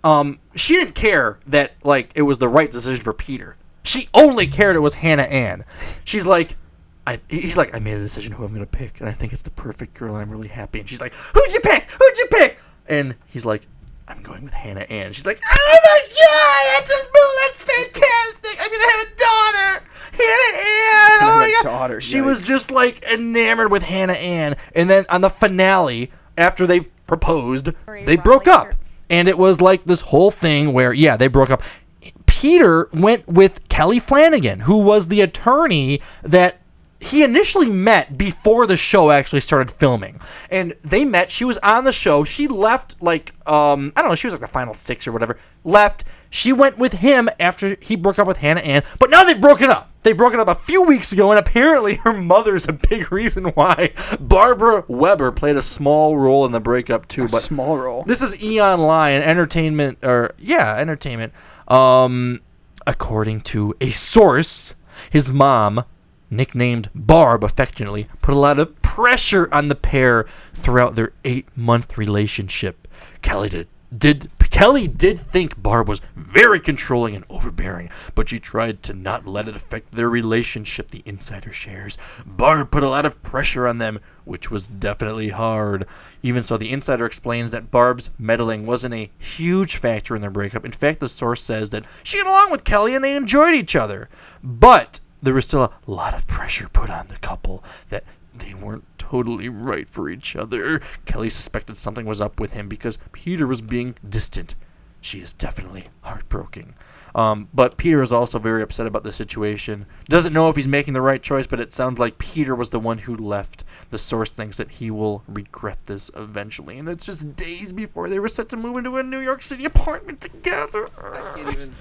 um, she didn't care that like it was the right decision for Peter. She only cared it was Hannah Ann. She's like, I, he's like, I made a decision who I'm gonna pick, and I think it's the perfect girl, and I'm really happy. And she's like, Who'd you pick? Who'd you pick? And he's like, I'm going with Hannah Ann. She's like, Oh my god, that's a, that's fantastic! I'm gonna have a daughter, Hannah Ann. Oh have my god, daughter, she was just like enamored with Hannah Ann. And then on the finale, after they proposed, they broke up, and it was like this whole thing where yeah, they broke up. Peter went with Kelly Flanagan, who was the attorney that he initially met before the show actually started filming. And they met, she was on the show. She left like um I don't know, she was like the final 6 or whatever. Left. She went with him after he broke up with Hannah Ann. But now they've broken up. They broke it up a few weeks ago, and apparently her mother's a big reason why Barbara Weber played a small role in the breakup too. but small role. this is Eon Lion Entertainment, or yeah, entertainment. Um, according to a source, his mom, nicknamed Barb affectionately, put a lot of pressure on the pair throughout their eight-month relationship. Kelly did. Did Kelly did think Barb was very controlling and overbearing, but she tried to not let it affect their relationship, the insider shares. Barb put a lot of pressure on them, which was definitely hard. Even so, the insider explains that Barb's meddling wasn't a huge factor in their breakup. In fact, the source says that she got along with Kelly and they enjoyed each other. But there was still a lot of pressure put on the couple that they weren't totally right for each other. Kelly suspected something was up with him because Peter was being distant. She is definitely heartbroken. Um, but Peter is also very upset about the situation. Doesn't know if he's making the right choice, but it sounds like Peter was the one who left. The source thinks that he will regret this eventually. And it's just days before they were set to move into a New York City apartment together. I can't even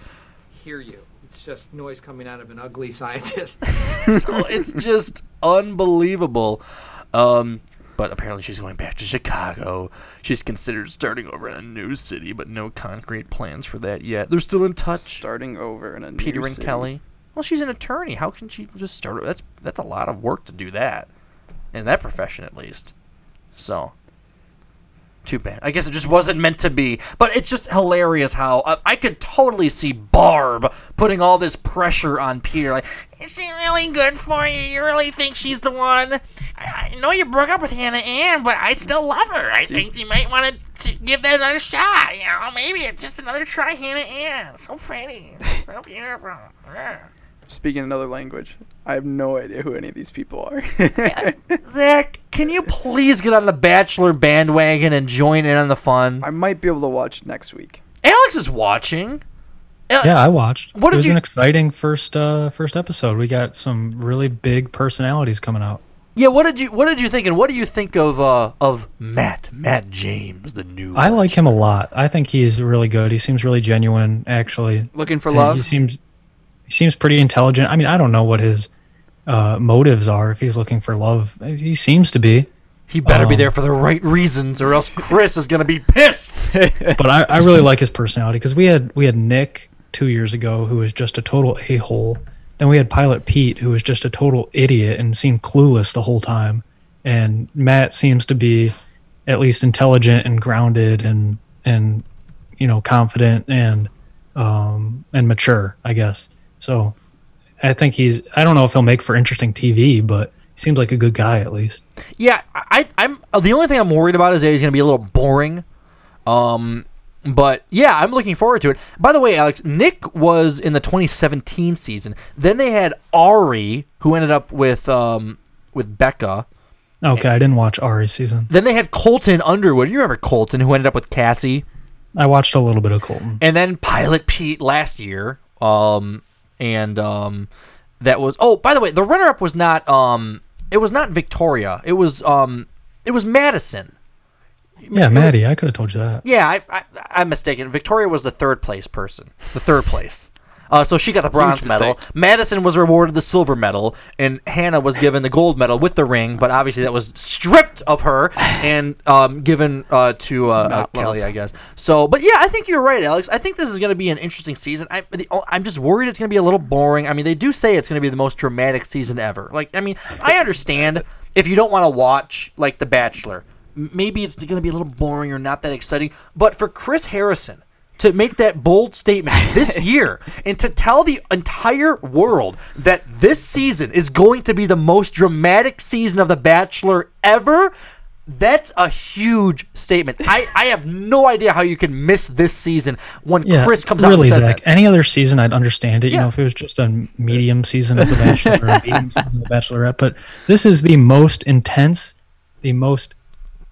hear you. It's just noise coming out of an ugly [LAUGHS] scientist. [LAUGHS] so it's just unbelievable. Um, but apparently she's going back to Chicago. She's considered starting over in a new city, but no concrete plans for that yet. They're still in touch. Starting over in a new city. Peter and city. Kelly. Well, she's an attorney. How can she just start? That's that's a lot of work to do that, in that profession at least. So, too bad. I guess it just wasn't meant to be. But it's just hilarious how uh, I could totally see Barb putting all this pressure on Peter. Like, is she really good for you? You really think she's the one? I, I know you broke up with Hannah Ann, but I still love her. I think you might want to give that another shot. You know, maybe it's just another try, Hannah Ann. So pretty, [LAUGHS] so beautiful. Yeah. Speaking another language. I have no idea who any of these people are. [LAUGHS] Zach, can you please get on the Bachelor bandwagon and join in on the fun? I might be able to watch next week. Alex is watching. Yeah, I watched. what it was you- an exciting first uh, first episode. We got some really big personalities coming out. Yeah, what did you what did you think and what do you think of uh of Matt Matt James the new I like him a lot. I think he's really good. He seems really genuine, actually. Looking for And love? He seems he seems pretty intelligent. I mean, I don't know what his uh, motives are. If he's looking for love, he seems to be. He better be Um, there for the right reasons or else Chris is going to be pissed. [LAUGHS] [LAUGHS] but I, I really like his personality because we had we had Nick two years ago who was just a total a hole. Then we had Pilot Pete who was just a total idiot and seemed clueless the whole time. And Matt seems to be at least intelligent and grounded and and you know confident and um and mature, I guess. So I think he's I don't know if he'll make for interesting TV, but he seems like a good guy at least. Yeah, I, I'm uh, the only thing I'm worried about is that he's going to be a little boring. Um, but yeah, I'm looking forward to it. By the way, Alex, Nick was in the 2017 season. Then they had Ari, who ended up with um with Becca. Okay, I didn't watch Ari's season. Then they had Colton Underwood. You remember Colton, who ended up with Cassie. I watched a little bit of Colton. And then Pilot Pete last year. Um, and um, that was oh, by the way, the runner-up was not um, it was not Victoria. It was um, it was Madison. Yeah, Maddie, I could have told you that. Yeah, I, I I'm mistaken. Victoria was the third place person, the third place. Uh, so she got the bronze medal. mistake. Madison was rewarded the silver medal, and Hannah was given the gold medal with the ring. But obviously, that was stripped of her [SIGHS] and um, given uh, to uh, uh, Not Kelly. I guess. So, but yeah, I think you're right, Alex. I think this is going to be an interesting season. I, the, oh, I'm just worried it's going to be a little boring. I mean, they do say it's going to be the most dramatic season ever. Like, I mean, I understand if you don't want to watch like The Bachelor, maybe it's going to be a little boring or not that exciting. But for Chris Harrison to make that bold statement this [LAUGHS] year and to tell the entire world that this season is going to be the most dramatic season of The Bachelor ever. That's a huge statement. I, I have no idea how you can miss this season when Yeah, Chris comes out really, and says Zach. that. Any other season, I'd understand it. You know, if it was just a medium season of The Bachelor or a medium season of The Bachelorette. But this is the most intense, the most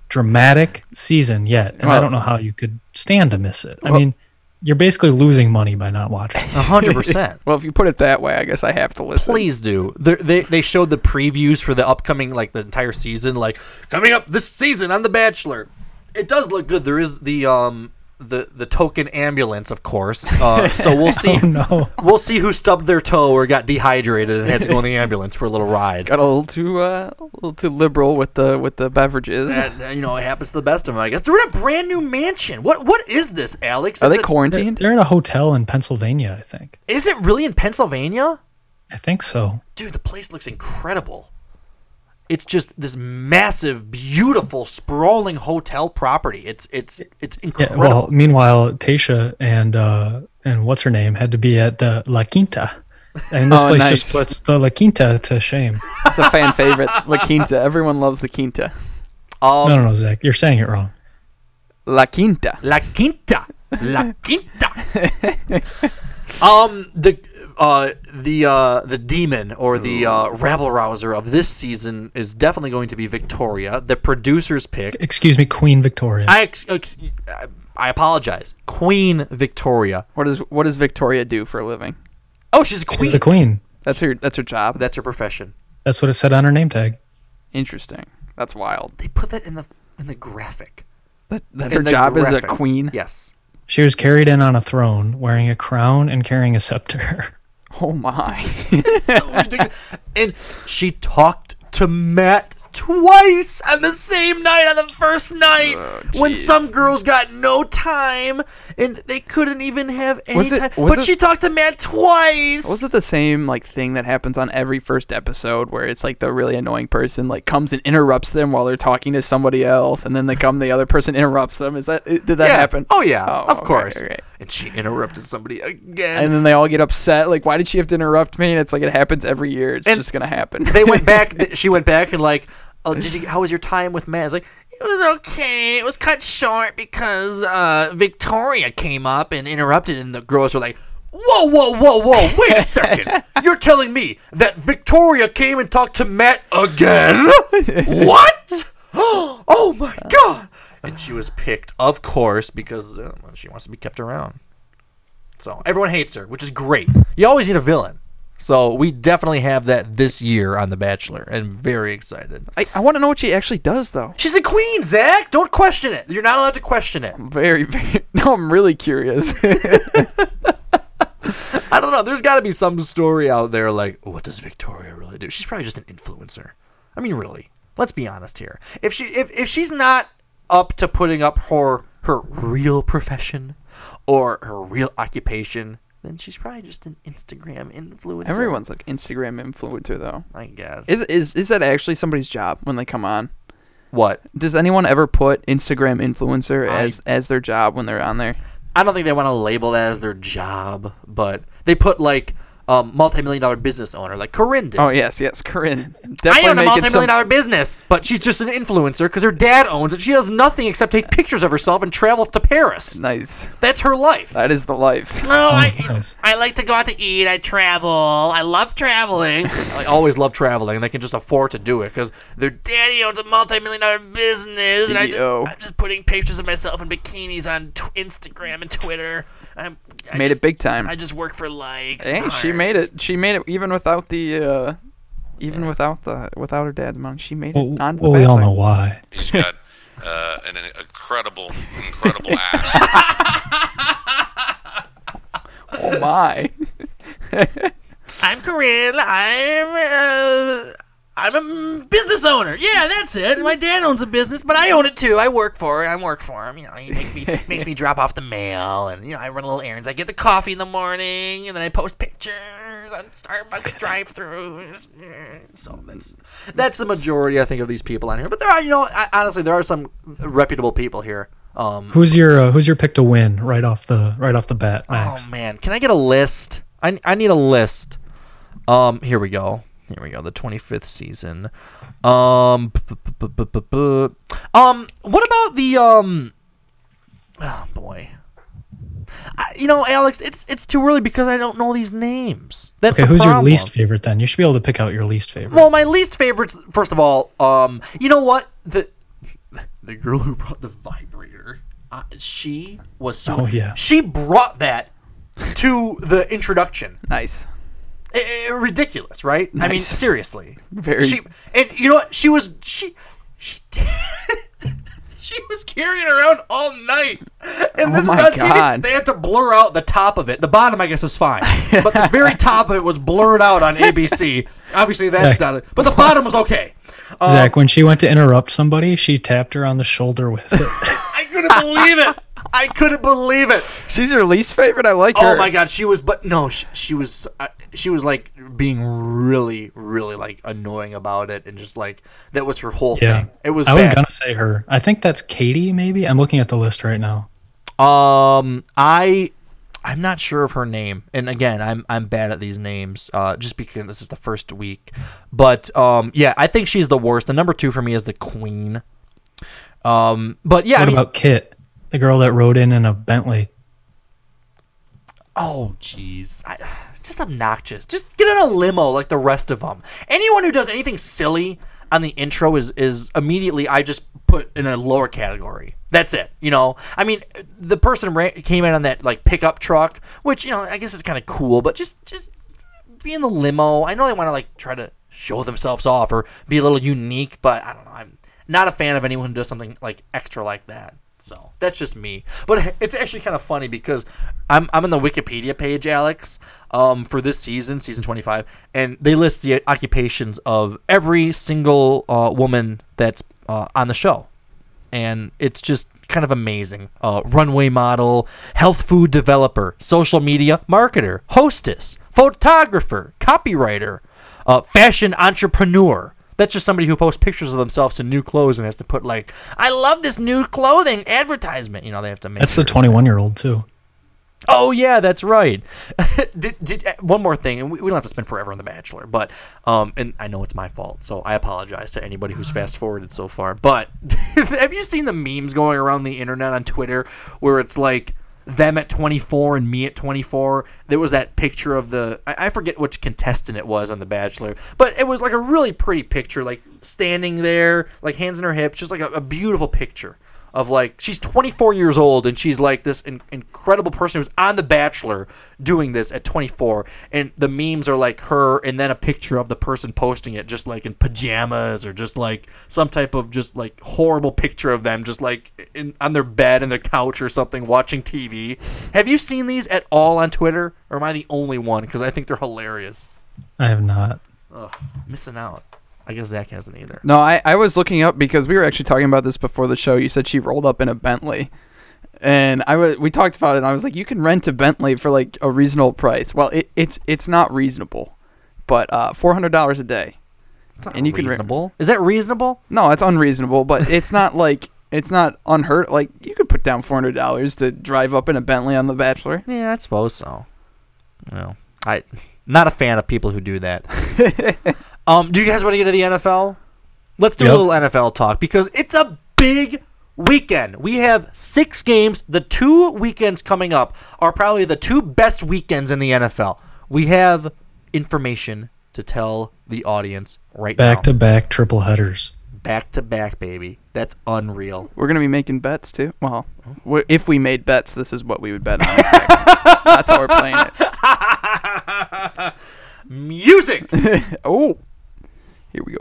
dramatic season yet, and I don't know how you could stand to miss it. I mean, you're basically losing money by not watching. Hundred percent. [LAUGHS] Well, if you put it that way, I guess I have to listen. Please do. They're- They they showed the previews for the upcoming like the entire season, like coming up this season on The Bachelor. It does look good. There is the um the the token ambulance, of course. Uh, so we'll [LAUGHS] see. Oh, no. We'll see who stubbed their toe or got dehydrated and had to go in the ambulance for a little ride. Got a little too uh, a little too liberal with the with the beverages. And, you know, it happens to the best of them, I guess. They're in a brand new mansion. What what is this, Alex? Are It's they a- quarantined? They're in a hotel in Pennsylvania, I think. Is it really in Pennsylvania? I think so. Dude, the place looks incredible. It's just this massive, beautiful, sprawling hotel property. It's it's it's Yeah. incredible. Well, meanwhile, Tasha and uh, and what's her name had to be at the La Quinta, and this Oh, place nice. just puts the La Quinta to shame. It's a fan favorite. La Quinta. Everyone loves La Quinta. um, no, no, no, Zach, you're saying it wrong. La Quinta. La Quinta. La Quinta. [LAUGHS] um the uh the uh the demon or the uh rabble rouser of this season is definitely going to be Victoria, the producer's pick. Excuse me, Queen Victoria. I ex- ex- I apologize. Queen Victoria. What does what does Victoria do for a living? Oh, she's a She's queen. the queen. That's her that's her job. That's her profession. That's what it said on her name tag. Interesting. That's wild. They put that in the in the graphic. That, that her the job is a queen. Yes. She was carried in on a throne, wearing a crown and carrying a scepter. [LAUGHS] [LAUGHS] Oh my. so ridiculous. And she talked to Matt twice on the same night on the first night oh, when some girls got no time and they couldn't even have any Was it- time. but it- she talked to Matt twice. Was it the same like thing that happens on every first episode where it's like the really annoying person like comes and interrupts them while they're talking to somebody else and then they come the other person interrupts them? Is that did that Yeah. happen? Oh yeah, Oh, of okay, course. okay. And she interrupted somebody again. And then they all get upset like why did she have to interrupt me? And it's like it happens every year. It's And just going to happen. they went [LAUGHS] back. She went back and like, oh, did you? How was your time with Matt? It's like it was okay. It was cut short because uh, Victoria came up and interrupted, and the girls were like. Whoa, whoa, whoa, whoa! Wait a second! [LAUGHS] You're telling me that Victoria came and talked to Matt again? [LAUGHS] what? [GASPS] Oh my god! And she was picked, of course, because uh, she wants to be kept around. So everyone hates her, which is great. You always need a villain. So we definitely have that this year on The Bachelor, and very excited. I, I want to know what she actually does, though. She's a queen, Zach. Don't question it. You're not allowed to question it. Very, very. [LAUGHS] No, I'm really curious. [LAUGHS] I don't know. There's got to be some story out there like, what does Victoria really do? She's probably just an influencer. I mean, really. Let's be honest here. If she if, if she's not up to putting up her her real profession or her real occupation, then she's probably just an Instagram influencer. Everyone's like Instagram influencer, though. I guess. Is is is that actually somebody's job when they come on? What? Does anyone ever put Instagram influencer I- as as their job when they're on there? I don't think they want to label that as their job, but they put like um, multi-million dollar business owner, like Corinne did. Oh yes, yes, Corinne. [LAUGHS] I Definitely own a making multi-million some- dollar business, but she's just an influencer because her dad owns it. She does nothing except take pictures of herself and travels to Paris. Nice. That's her life. That is the life. No, [LAUGHS] I, [LAUGHS] I like to go out to eat. I travel. I love traveling. I always love traveling, and they can just afford to do it because their daddy owns a multi-million dollar business, and I just, CEO. I'm just putting pictures of myself in bikinis on tw- Instagram and Twitter. I'm, I made just- it big time. I just work for likes. Hey, and she made it. She made it even without the, uh, even without the, without her dad's money. She made it Well, on. well we all know why. He's got uh, an, an incredible, incredible [LAUGHS] ass. Oh my! [LAUGHS] I'm Corinne. I'm uh, I'm a business owner. Yeah, that's it. My dad owns a business, but I own it too. I work for it. I work for him. You know, he make me, [LAUGHS] makes me drop off the mail, and you know, I run little errands. I get the coffee in the morning, and then I post pictures on Starbucks [LAUGHS] drive-throughs. So that's that's the majority, I think, of these people on here. But there are, you know, I, honestly, there are some reputable people here. Um, Who's your uh, Who's your pick to win right off the right off the bat, Max? Oh man, can I get a list? I, I need a list. Um, here we go. Here we go. The 25th season. Um, um, what about the um? Oh boy. I, you know, Alex, it's it's too early because I don't know these names. That's okay, the who's your least favorite then? You should be able to pick out your least favorite. Well, my least favorites. First of all, um, you know what the the girl who brought the vibrator, uh, she was so. Oh, yeah. She brought that to the introduction. Nice. Eh, eh, ridiculous, right? I mean, seriously. [LAUGHS] Very- She and you know what? She was she she [LAUGHS] she was carrying around all night. And this Oh is my on TV. God. They had to blur out the top of it. The bottom, I guess, is fine, [LAUGHS] but the very top of it was blurred out on ABC. Obviously, that's Zach. not it. But the bottom was okay. Um, Zach, when she went to interrupt somebody, she tapped her on the shoulder with it. I couldn't believe it. I couldn't believe it. She's your least favorite. I like her. Oh my god, she was, but no, she, she was, uh, she was like being really, really like annoying about it, and just like that was her whole yeah, thing. It was. I was gonna say her. I think that's Katie. Maybe I'm looking at the list right now. Um, I, I'm not sure of her name, and again, I'm I'm bad at these names, uh, just because this is the first week. But um, yeah, I think she's the worst. The number two for me is the Queen. Um, but yeah, what I mean, about Kit, the girl that rode in in a Bentley? Oh, jeez. Just obnoxious. Just get in a limo like the rest of them. Anyone who does anything silly on the intro is is immediately I just put in a lower category. That's it. You know, I mean, the person ra- came in on that like pickup truck, which you know I guess is kind of cool, but just just be in the limo. I know they want to like try to show themselves off or be a little unique, but I don't know. I'm not a fan of anyone who does something like extra like that. So that's just me. But it's actually kind of funny because I'm I'm in the Wikipedia page, Alex, um, for this season, season 25, and they list the occupations of every single uh, woman that's uh, on the show, and it's just kind of amazing. Uh, runway model, health food developer, social media marketer, hostess, photographer, copywriter, uh, fashion entrepreneur. That's just somebody who posts pictures of themselves in new clothes and has to put like, "I love this new clothing advertisement." You know, they have to make. That's the 21 year old too. Oh yeah, that's right. [LAUGHS] did, did, uh, one more thing, and we, we don't have to spend forever on The Bachelor, but um, and I know it's my fault, so I apologize to anybody who's fast forwarded so far. But [LAUGHS] have you seen the memes going around the internet on Twitter where it's like them at 24 and me at 24? There was that picture of the I, I forget which contestant it was on The Bachelor, but it was like a really pretty picture, like standing there, like hands in her hips, just like a, a beautiful picture of like she's 24 years old and she's like this in- incredible person who's on The Bachelor doing this at 24, and the memes are like her and then a picture of the person posting it just like in pajamas or just like some type of just like horrible picture of them just like in, on their bed in their couch or something watching TV. Have you seen these at all on Twitter, or am I the only one? Because I think they're hilarious. I have not. Ugh, missing out. I guess Zach hasn't either. No, I, I was looking up because we were actually talking about this before the show. You said she rolled up in a Bentley. And I was we talked about it and I was like, you can rent a Bentley for like a reasonable price. Well, it, it's it's not reasonable. But uh, four hundred dollars a day. and you reasonable. Is that reasonable? No, it's unreasonable, but it's not like it's not unheard like you could put down four hundred dollars to drive up in a Bentley on the Bachelor. Yeah, I suppose so. Well, I not a fan of people who do that. [LAUGHS] um, do you guys want to get to the NFL? Let's do Yep. a little NFL talk because it's a big weekend. We have six games. The two weekends coming up are probably the two best weekends in the NFL. We have information to tell the audience right Back now. Back to back triple headers. back to back, baby. That's unreal. We're gonna be making bets too. Well, if we made bets, this is what we would bet on. That's how we're playing it. [LAUGHS] Music. [LAUGHS] oh, here we go.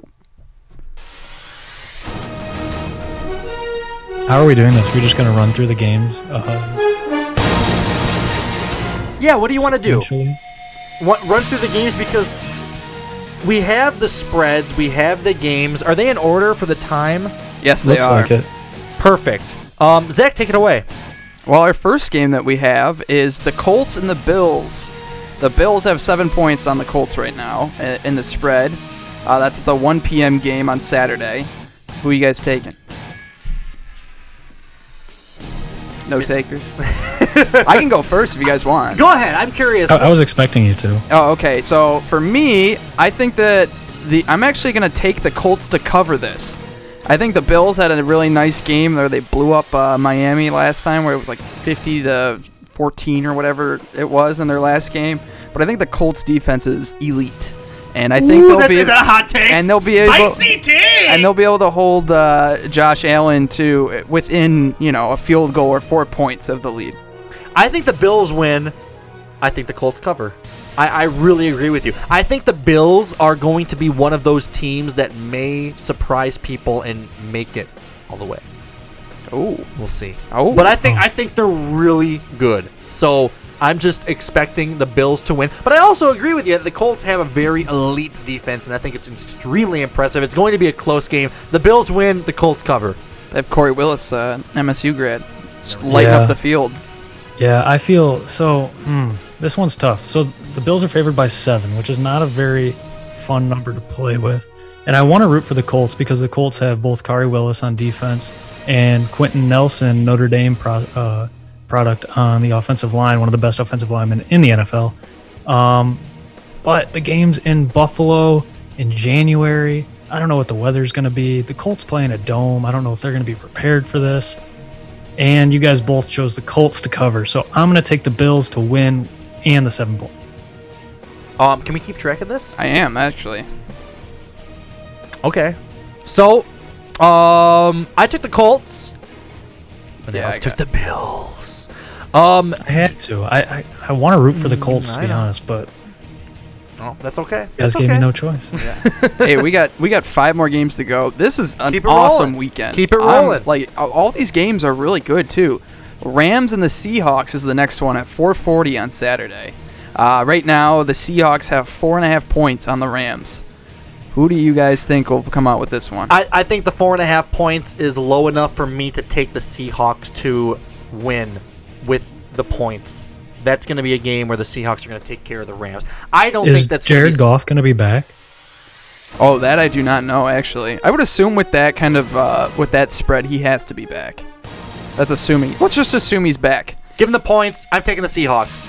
How are we doing this? We're just gonna run through the games. Uh, Yeah, what do you want to do? What, run through the games because we have the spreads, we have the games. Are they in order for the time? Yes, they Looks are. like it. Perfect. Um, Zach, take it away. Well, our first game that we have is the Colts and the Bills. The Bills have seven points on the Colts right now uh, in the spread. Uh, that's the 1 p.m. game on Saturday. Who are you guys taking? No takers. [LAUGHS] I can go first if you guys want. Go ahead. I'm curious. I, I was expecting you to. Oh, okay. So for me, I think that the I'm actually gonna take the Colts to cover this. I think the Bills had a really nice game where they blew up uh, Miami last time, where it was like 50 to 14 or whatever it was in their last game. But I think the Colts defense is elite, and I think Ooh, they'll that's- be is that a hot take? and they'll be Spicy able take! and they'll be able to hold uh, Josh Allen to within you know a field goal or four points of the lead. I think the Bills win. I think the Colts cover. I, I really agree with you. I think the Bills are going to be one of those teams that may surprise people and make it all the way. Oh, we'll see. Oh, but I think I think they're really good. So I'm just expecting the Bills to win. But I also agree with you. The Colts have a very elite defense, and I think it's extremely impressive. It's going to be a close game. The Bills win. The Colts cover. They have Khari Willis, uh, MSU grad, just lighting Yeah. up the field. Yeah, I feel so. Hmm, this one's tough. So the Bills are favored by seven, which is not a very fun number to play with. And I want to root for the Colts because the Colts have both Khari Willis on defense and Quenton Nelson, Notre Dame pro, uh, product on the offensive line, one of the best offensive linemen in the NFL. Um, but the game's in Buffalo in January. I don't know what the weather's going to be. The Colts play in a dome. I don't know if they're going to be prepared for this and you guys both chose the Colts to cover. So I'm going to take the Bills to win and the seven points. Um, can we keep track of this? I am actually. Okay. So, um, I took the Colts. But Yeah, yeah, I I took the Bills. Um, I had to. I I, I want to root for the Colts to be honest, but oh, that's okay. you guys That's gave okay. me no choice. [LAUGHS] hey, we got we got five more games to go. This is an awesome rolling. weekend. Keep it I'm- rolling. like all- all these games are really good too. Rams and the Seahawks is the next one at 4:40 on Saturday. Uh, right now, the Seahawks have four and a half points on the Rams. Who do you guys think will come out with this one? I, I think the four and a half points is low enough for me to take the Seahawks to win with the points. That's going to be a game where the Seahawks are going to take care of the Rams. I don't Is think that's gonna Jared be, Goff going to be back? oh, that I do not know actually. I would assume with that kind of uh, with that spread, he has to be back. That's assuming. Let's just assume he's back. Give him the points. I'm taking the Seahawks.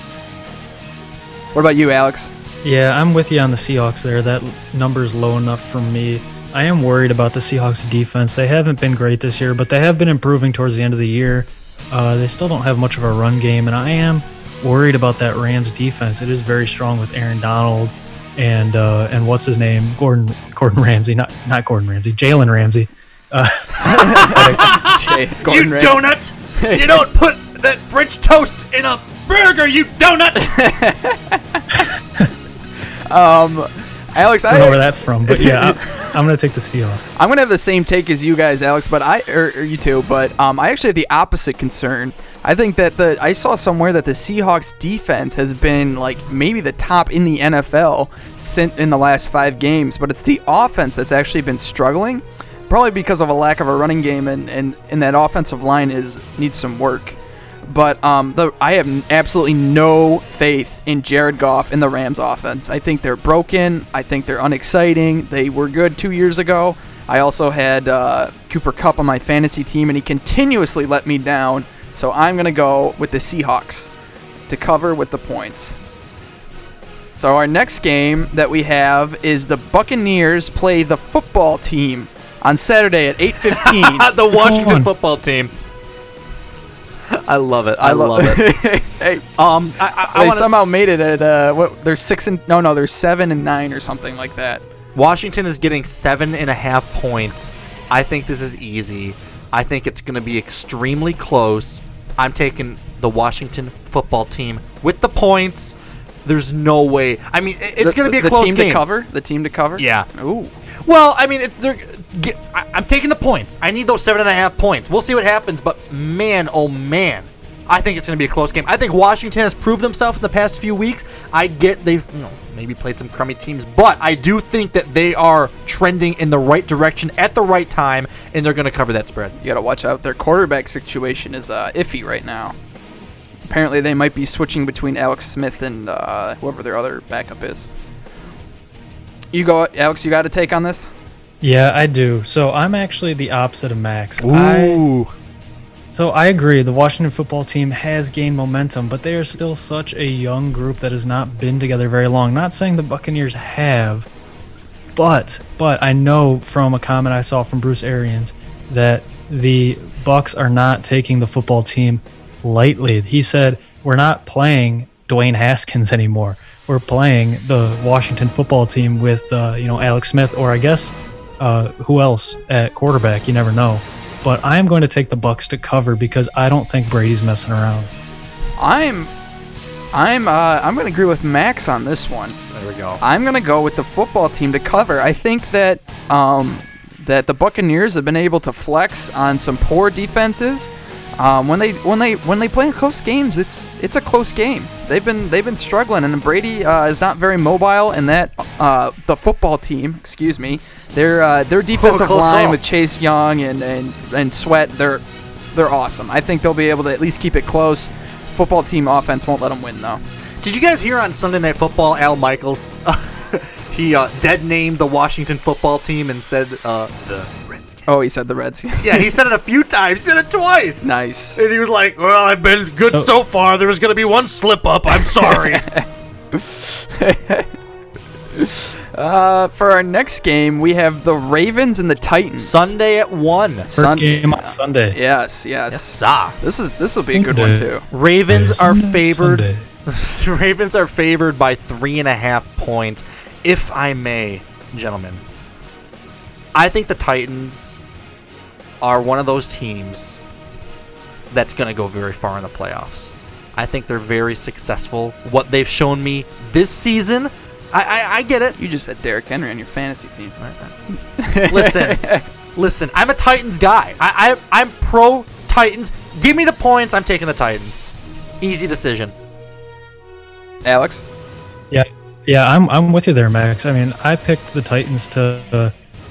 What about you, Alex? Yeah, I'm with you on the Seahawks there. That number is low enough for me. I am worried about the Seahawks defense. They haven't been great this year, but they have been improving towards the end of the year. Uh, they still don't have much of a run game, and I am worried about that Rams defense. It is very strong with Aaron Donald and uh, and what's his name, Gordon Gordon Ramsay, not not Gordon Ramsay, Jalen Ramsey. Uh, [LAUGHS] Jay, you Gordon donut! you don't put that French toast in a burger, you donut! [LAUGHS] Um, Alex, I I don't know where that's from, but yeah, I, [LAUGHS] I'm gonna take the Seahawks. I'm gonna have the same take as you guys, Alex, but I or, or you too, but um, I actually have the opposite concern. I think that the I saw somewhere that the Seahawks defense has been like maybe the top in the NFL since in the last five games, but it's the offense that's actually been struggling, probably because of a lack of a running game and and, and that offensive line is needs some work. But um, the I have absolutely no faith in Jared Goff and the Rams offense. I think they're broken. I think they're unexciting. They were good two years ago. I also had uh, Cooper Kupp on my fantasy team, and he continuously let me down. So I'm gonna go with the Seahawks to cover with the points. So our next game that we have is the Buccaneers play the football team on Saturday at 8:15. [LAUGHS] the Washington football team. [LAUGHS] I love it. I, love it. [LAUGHS] hey, Um, I, I, I they wanna, somehow made it at uh, what? They're six and no, no, they're seven and nine or something like that. Washington is getting seven and a half points. I think this is easy. I think it's going to be extremely close. I'm taking the Washington football team with the points. There's no way. I mean, it's going to be a the close team game. to cover. The team to cover. Yeah. Ooh. Well, I mean, it, they're, get, I, I'm taking the points. I need those seven and a half points. We'll see what happens, but man, oh man, I think it's going to be a close game. I think Washington has proved themselves in the past few weeks. I get they've you know maybe played some crummy teams, but I do think that they are trending in the right direction at the right time, and they're going to cover that spread. You got to watch out. Their quarterback situation is uh, iffy right now. Apparently, they might be switching between Alex Smith and uh, whoever their other backup is. You go, Alex. You got a take on this? Yeah, I do. So I'm actually the opposite of Max. I, so I agree. The Washington football team has gained momentum, but they are still such a young group that has not been together very long. Not saying the Buccaneers have, but but I know from a comment I saw from Bruce Arians that the Bucks are not taking the football team lightly. He said, "We're not playing Dwayne Haskins anymore. We're playing the Washington football team with uh, you know Alex Smith or I guess uh, who else at quarterback? You never know." But I am going to take the Bucks to cover because I don't think Brady's messing around. I'm, I'm, uh, I'm going to agree with Max on this one. There we go. I'm gonna go with the football team to cover. I think that um, that the Buccaneers have been able to flex on some poor defenses. Um, when they when they when they play close games, it's it's a close game. They've been they've been struggling, and Brady uh, is not very mobile. And that uh, the football team, excuse me, their uh, their defensive close line call. with Chase Young and, and and Sweat, they're they're awesome. I think they'll be able to at least keep it close. Football team offense won't let them win though. Did you guys hear on Sunday Night Football, Al Michaels? [LAUGHS] he uh, dead named the Washington football team and said uh, the Redskins. Oh, he said the Redskins. [LAUGHS] Yeah, he said it a few times. He said it twice. Nice. And he was like, "Well, I've been good So- so, far. There was going to be one slip up. I'm sorry." [LAUGHS] Uh, for our next game, we have the Ravens and the Titans. Sunday at one. First Sun- game on Sunday. Yes, yes. Yes, sir. This is this will be a good one too. Ravens are favored. [LAUGHS] Ravens are favored by three and a half points. If I may, gentlemen, I think the Titans are one of those teams that's going to go very far in the playoffs. I think they're very successful. What they've shown me this season, I, I, I get it. You just had Derrick Henry on your fantasy team. [LAUGHS] Listen, listen. I'm a Titans guy. I, I I'm pro Titans. Give me the points. I'm taking the Titans. Easy decision. Alex. Yeah, yeah, I'm I'm with you there, Max. I mean, I picked the Titans to uh,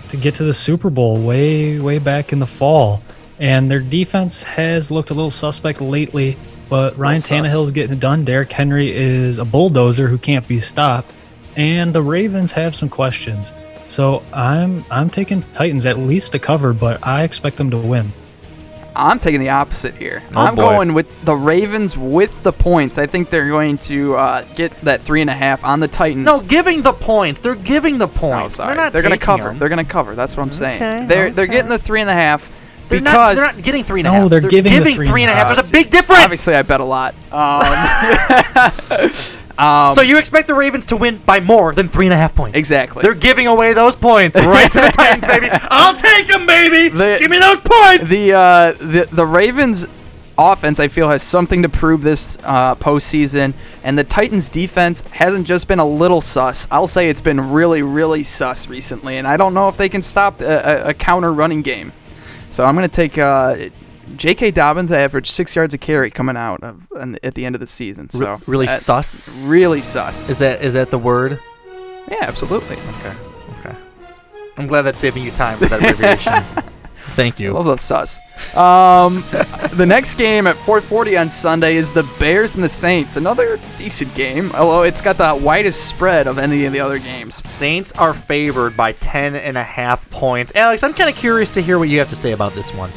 to get to the Super Bowl way way back in the fall, and their defense has looked a little suspect lately. But Ryan. Tannehill's getting it done. Derrick Henry is a bulldozer who can't be stopped, and the Ravens have some questions. So I'm I'm taking Titans at least to cover, but I expect them to win. I'm taking the opposite here. Oh, I'm boy. going with the Ravens with the points. I think they're going to uh, get that three and a half on the Titans. No, giving the points. They're giving the Oh, points. sorry. They're not. going to cover. them. They're going to cover. That's what I'm saying. Okay, they're they're getting the three and a half They're not, because they're not getting three and a No, half. they're giving the giving three three and a and a half. half. There's a big difference. obviously I bet a lot. Um, [LAUGHS] [LAUGHS] Um, so you expect the Ravens to win by more than three and a half points? Exactly. They're giving away those points right to the [LAUGHS] Titans, baby. I'll take them, baby. The- Give me those points. the uh, the the Ravens offense I feel has something to prove this uh, postseason, and the Titans defense hasn't just been a little sus. I'll say it's been really really sus recently, and I don't know if they can stop a, a, a counter running game. So I'm gonna take. Uh, J.K. Dobbins averaged six yards a carry coming out of, and at the end of the season. So Re- really that- sus. Really sus. Is that is that the word? Yeah, absolutely. Okay. Okay. I'm glad that's saving you time for that abbreviation. [LAUGHS] Thank you. Love those sus. Um, [LAUGHS] the next game at 4:40 on Sunday is the Bears and the Saints. Another decent game, although it's got the widest spread of any of the other games. Saints are favored by 10 and a half points. Alex, I'm kind of curious to hear what you have to say about this one.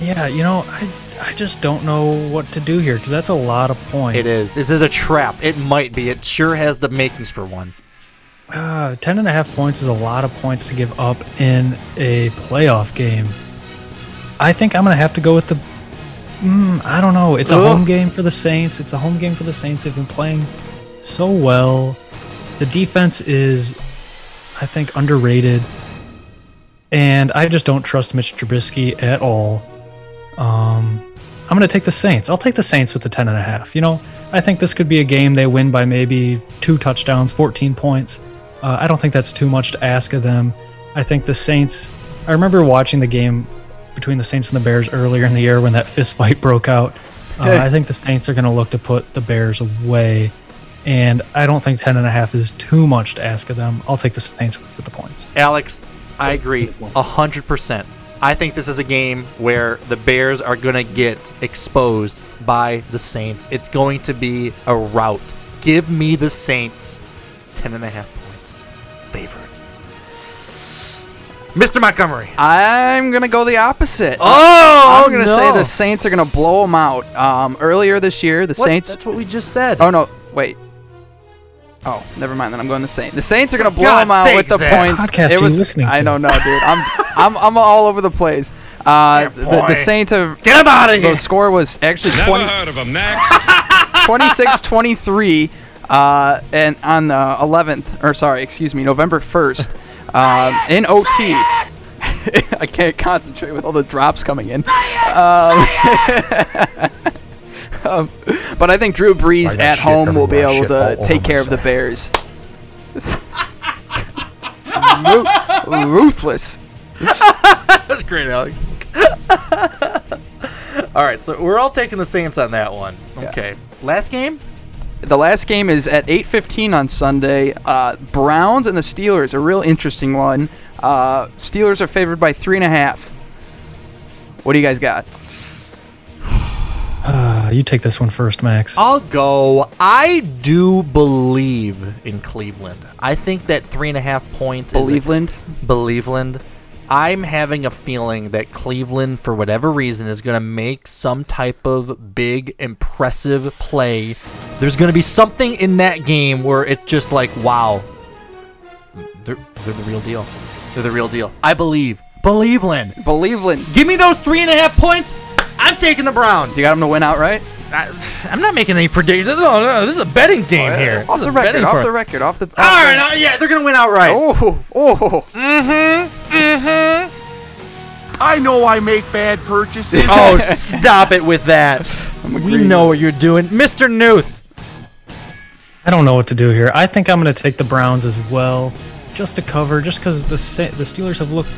Yeah, you know, I I just don't know what to do here because that's a lot of points. It is. This is a trap. It might be. It sure has the makings for one. Uh, 10 and a half points is a lot of points to give up in a playoff game. I think I'm going to have to go with the. Mm, I don't know. It's a Ugh. home game for the Saints. It's a home game for the Saints. They've been playing so well. The defense is, I think, underrated. And I just don't trust Mitch Trubisky at all. Um, I'm going to take the Saints. I'll take the Saints with the 10 and a half. You know, I think this could be a game they win by maybe two touchdowns, 14 points. Uh, I don't think that's too much to ask of them. I think the Saints. I remember watching the game between the Saints and the Bears earlier in the year when that [LAUGHS] fist fight broke out. Uh, I think the Saints are going to look to put the Bears away. And I don't think 10 and a half is too much to ask of them. I'll take the Saints with the points. Alex, I agree 100%. I think this is a game where the Bears are going to get exposed by the Saints. It's going to be a rout. Give me the Saints 10 and a half points favored. Mr. Montgomery. I'm gonna go the opposite. Oh, I'm gonna no. say the Saints are gonna blow them out. Um, earlier this year, the What? Saints. That's what we just said. Oh no, wait. Oh, never mind. Then I'm going the Saints. The Saints are gonna blow God's them out with the Zach. points. Podcast are you listening I don't know, dude. I'm [LAUGHS] I'm I'm all over the place. Uh, the, the Saints have. Get him out of here. The score was actually 20, heard of him. 26-23 [LAUGHS] uh, and on the 11th or sorry excuse me november 1st [LAUGHS] um, in ot i can't concentrate with all the drops coming in um, um, but i think drew brees at home will be able to take care of the bears Ru- ruthless [LAUGHS] That's great, Alex. [LAUGHS] all right, so we're all taking the Saints on that one. Okay. Last game? The last game is at 8:15 on Sunday. Uh, Browns and the Steelers, a real interesting one. Uh, Steelers are favored by three and a half. What do you guys got? Uh, you take this one first, Max. I'll go. I do believe in Cleveland. I think that three and a half points is a- Believeland? Believeland. I'm having a feeling that Cleveland, for whatever reason, is going to make some type of big, impressive play. There's going to be something in that game where it's just like, wow, they're, they're the real deal. They're the real deal. I believe. Believeland. Believeland. Give me those three and a half points. I'm taking the Browns. You got them to win outright? I, I'm not making any predictions. No, no, this is a betting game here. Off the record. betting Off the record. Off the. Off All right, uh, yeah, they're gonna win outright. Oh, oh. Mm-hmm. Mm-hmm. I know I make bad purchases. [LAUGHS] Oh, stop it with that. [LAUGHS] We know what you're doing, Mr. Newth. I don't know what to do here. I think I'm going to take the Browns as well, just to cover, just because the the Steelers have looked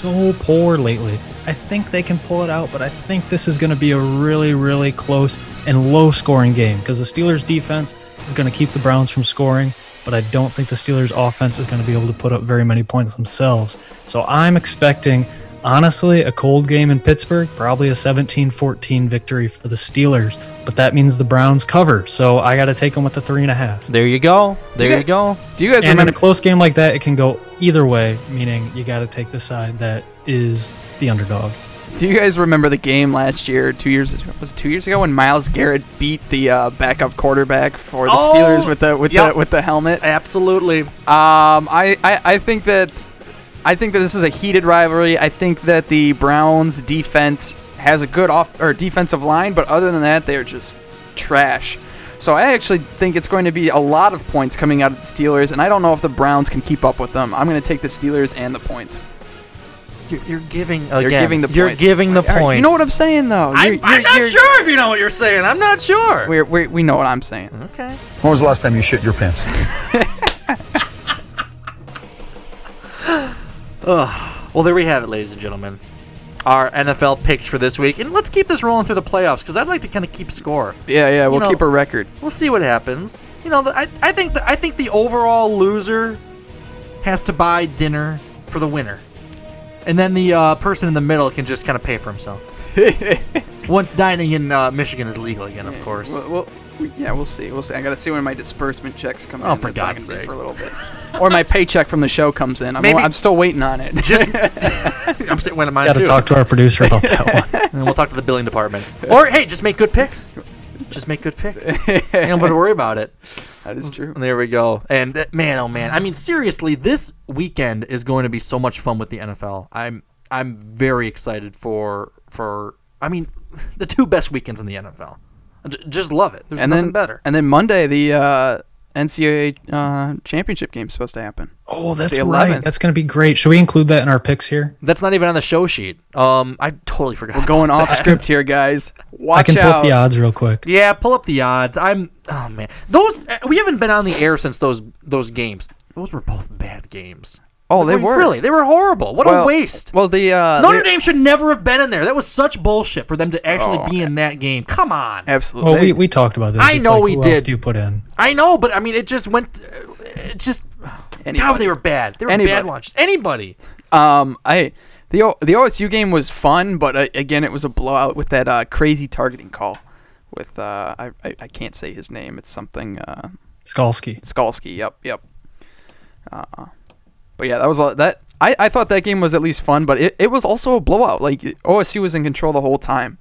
so poor lately. I think they can pull it out, but I think this is going to be a really, really close and low-scoring game because the Steelers' defense is going to keep the Browns from scoring, but I don't think the Steelers' offense is going to be able to put up very many points themselves. So I'm expecting. Honestly, a cold game in Pittsburgh, probably a 17 14 victory for the Steelers, but that means the Browns cover. So I got to take them with the three and a half. There you go. There you you go. Do you guys And in a close game like that, it can go either way, meaning you got to take the side that is the underdog. Do you guys remember the game last year? Two years was it two years ago when Myles Garrett beat the uh, backup quarterback for the Oh, Steelers with the with yep. the with the helmet. Absolutely. Um, I, I, I think that I think that this is a heated rivalry. I think that the Browns defense has a good off or defensive line, but other than that, they're just trash. So I actually think it's going to be a lot of points coming out of the Steelers, and I don't know if the Browns can keep up with them. I'm going to take the Steelers and the points. You're, you're giving. You're giving the You're points. giving the All right, points. You know what I'm saying, though. I, You're- I'm you're- not you're- sure if you know what you're saying. I'm not sure. We're, we we know what I'm saying. Okay. When was the last time you shit your pants? [LAUGHS] Ugh. Well, there we have it, ladies and gentlemen. Our NFL picks for this week, and let's keep this rolling through the playoffs because I'd like to kind of keep score. Yeah, yeah. We'll know- keep a record. We'll see what happens. You know, I, I think the, I think the overall loser has to buy dinner for the winner, and then the uh, person in the middle can just kind of pay for himself. [LAUGHS] Once dining in uh, Michigan is legal again, of course. Well, well, we, yeah, we'll see. We'll see. I got to see when my disbursement checks come Oh, in. for God's sake. For a little bit. [LAUGHS] or my paycheck from the show comes in. I'm, Maybe- I'm still waiting on it. Just, [LAUGHS] I'm sitting waiting on mine Got to talk to our producer about that [LAUGHS] one. and we'll talk to the billing department. Or hey, just make good picks. Just make good picks. you don't have to worry about it. That is true. There we go. And uh, man, oh man, I mean, seriously, this weekend is going to be so much fun with the NFL. I'm I'm very excited for for. I mean, the two best weekends in the NFL. I j- just love it. There's and nothing then better. And then Monday, the uh, NCAA uh, championship game is supposed to happen. Oh, that's right. That's going to be great. Should we include that in our picks here? That's not even on the show sheet. Um, I totally forgot. We're going off that. script here, guys. [LAUGHS] Watch out. I can pull up the odds real quick. Yeah, pull up the odds. I'm. Oh man, those uh, we haven't been on the air since those those games. Those were both bad games. Oh, they I were. really. They were horrible. What Well- a waste. Well, the uh, Notre the- Dame should never have been in there. That was such bullshit for them to actually Oh, be in that game. Come on. Absolutely. Well, we, we talked about this. I It's know like, we who did. Else do you put in? I know, but I mean, it just went. uh, It just. God, they were bad. They were Anybody. bad watches. Anybody. Um, I the O- the OSU game was fun, but uh, again, it was a blowout with that uh, crazy targeting call. With uh, I, I I can't say his name. It's something uh, Skalski. Skalski. Yep, yep. Uh, but yeah, that was a, that. I, I thought that game was at least fun, but it, it was also a blowout. Like OSU was in control the whole time.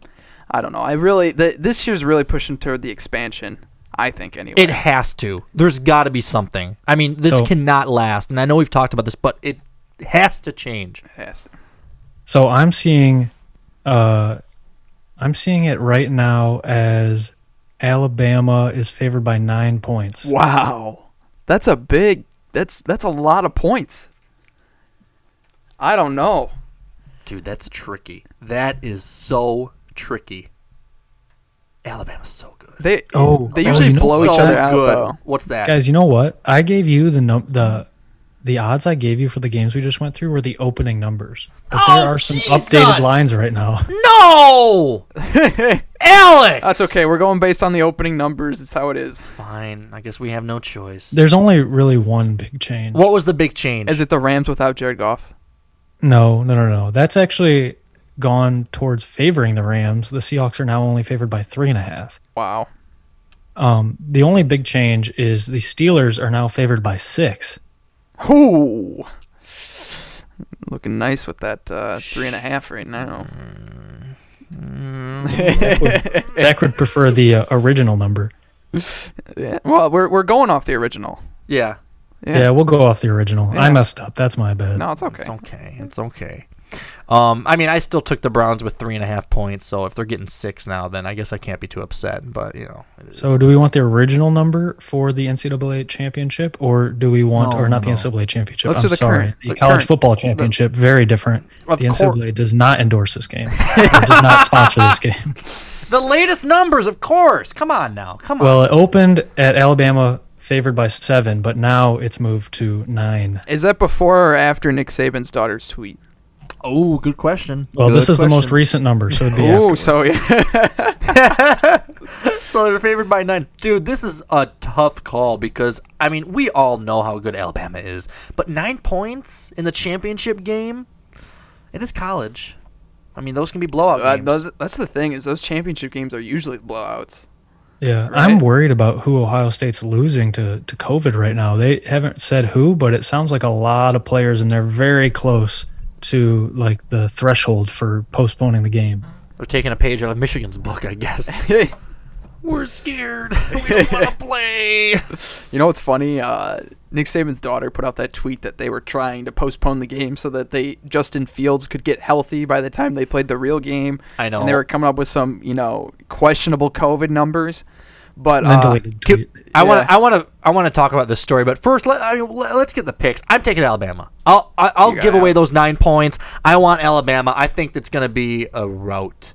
I don't know. I really the, this year's really pushing toward the expansion. I think anyway. It has to. There's got to be something. I mean, this So- cannot last. And I know we've talked about this, but it has to change. has to. So I'm seeing, uh, I'm seeing it right now as Alabama is favored by nine points. Wow, that's a big. That's that's a lot of points. I don't know. Dude, that's tricky. That is so tricky. Alabama's so good. They Oh, they oh, usually you know blow each other out good. though. What's that? Guys, you know what? I gave you the num- the the odds I gave you for the games we just went through were the opening numbers. But Oh, there are some Jesus! updated lines right now. No! [LAUGHS] Alex! That's okay. We're going based on the opening numbers. It's how it is. Fine. I guess we have no choice. There's only really one big change. what was the big change? Is it the Rams without Jared Goff? No, no, no, no. That's actually gone towards favoring the Rams. The Seahawks are now only favored by three and a half. Wow. Um, the only big change is the Steelers are now favored by six. Ooh. Looking nice with that uh, three and a half right now. Zach would, Zach would prefer the uh, original number. Yeah. Well, we're we're going off the original. yeah. Yeah, we'll go off the original. I messed up. That's my bad. No, it's okay. It's okay. It's okay. Um, I mean, I still took the Browns with three and a half points, so if they're getting six now, then I guess I can't be too upset. But you know, So, do we want the original number for the NCAA championship, or do we want, No, or not the. NCAA championship? Let's I'm the sorry, current- the, the college current- football championship. very different. The cour- NCAA does not endorse this game. [LAUGHS] it does not sponsor this [LAUGHS] game. the latest numbers, of course. Come on now. Come on. Well, it opened at Alabama favored by seven, but now it's moved to nine. Is that before or after Nick Saban's daughter's tweet? Oh, good question. Well, Good this is the most recent number, so it'd be Oh, so yeah. [LAUGHS] So they're favored by nine. Dude, this is a tough call because I mean we all know how good Alabama is, but nine points in the championship game, it is college. I mean those can be blowout Uh, games. th- that's the thing is those championship games are usually blowouts. Yeah, Right? I'm worried about who Ohio State's losing to, to COVID right now. They haven't said who, but it sounds like a lot of players, and they're very close to like the threshold for postponing the game. They're taking a page out of Michigan's book, I guess. [LAUGHS] We're scared. We don't want to [LAUGHS] play. You know what's funny? Uh, Nick Saban's daughter put out that tweet that they were trying to postpone the game so that they Justin Fields could get healthy by the time they played the real game. I know. And they were coming up with some, you know, questionable COVID numbers. But And then uh, deleted Can- tweet. I want Yeah. to. I want to. I want to talk about this story, but first, let, I mean, let, us get the picks. I'm taking Alabama. I'll. I, I'll give away Al- those nine points. I want Alabama. I think that's going to be a rout.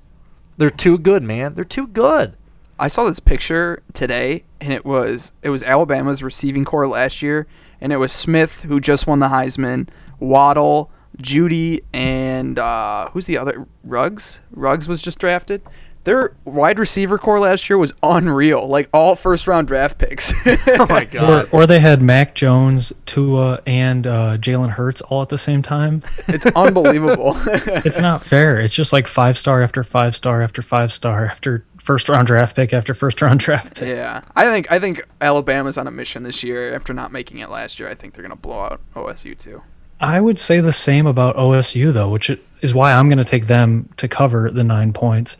They're too good, man. They're too good. I saw this picture today, and it was it was Alabama's receiving corps last year, and it was Smith who just won the Heisman, Waddle, Jeudy, and uh, who's the other? Ruggs. Ruggs was just drafted. Their wide receiver corps last year was unreal, like all first round draft picks. [LAUGHS] Oh my Or, or they had Mac Jones, Tua, and uh, Jalen Hurts all at the same time. it's unbelievable. [LAUGHS] [LAUGHS] It's not fair. It's just like five star after five star after five star after first round draft pick after first round draft pick. yeah, I think I think Alabama's on a mission this year after not making it last year. I think they're gonna blow out OSU too. I would say the same about OSU though, which is why I'm going to take them to cover the nine points.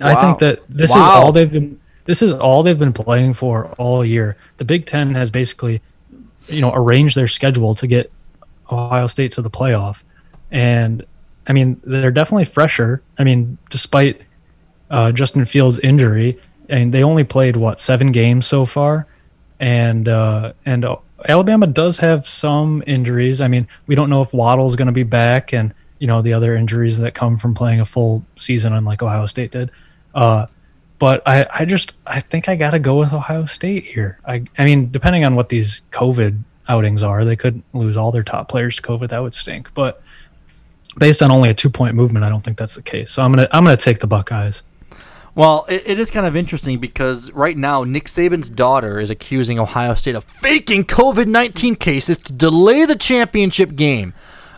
I think that this is all they've been. This is all they've been playing for all year. The Big Ten has basically, you know, arranged their schedule to get Ohio State to the playoff, and I mean they're definitely fresher. I mean, despite uh, Justin Fields' injury, and they only played what seven games so far, and uh, and uh, Alabama does have some injuries. I mean, we don't know if Waddle's going to be back, and you know the other injuries that come from playing a full season, unlike Ohio State did. Uh, but I, I just I think I got to go with Ohio State here. I I mean, depending on what these COVID outings are, they could lose all their top players to COVID. That would stink. But based on only a two point movement, I don't think that's the case. So I'm gonna I'm gonna take the Buckeyes. Well, it, it is kind of interesting because right now Nick Saban's daughter is accusing Ohio State of faking COVID nineteen cases to delay the championship game.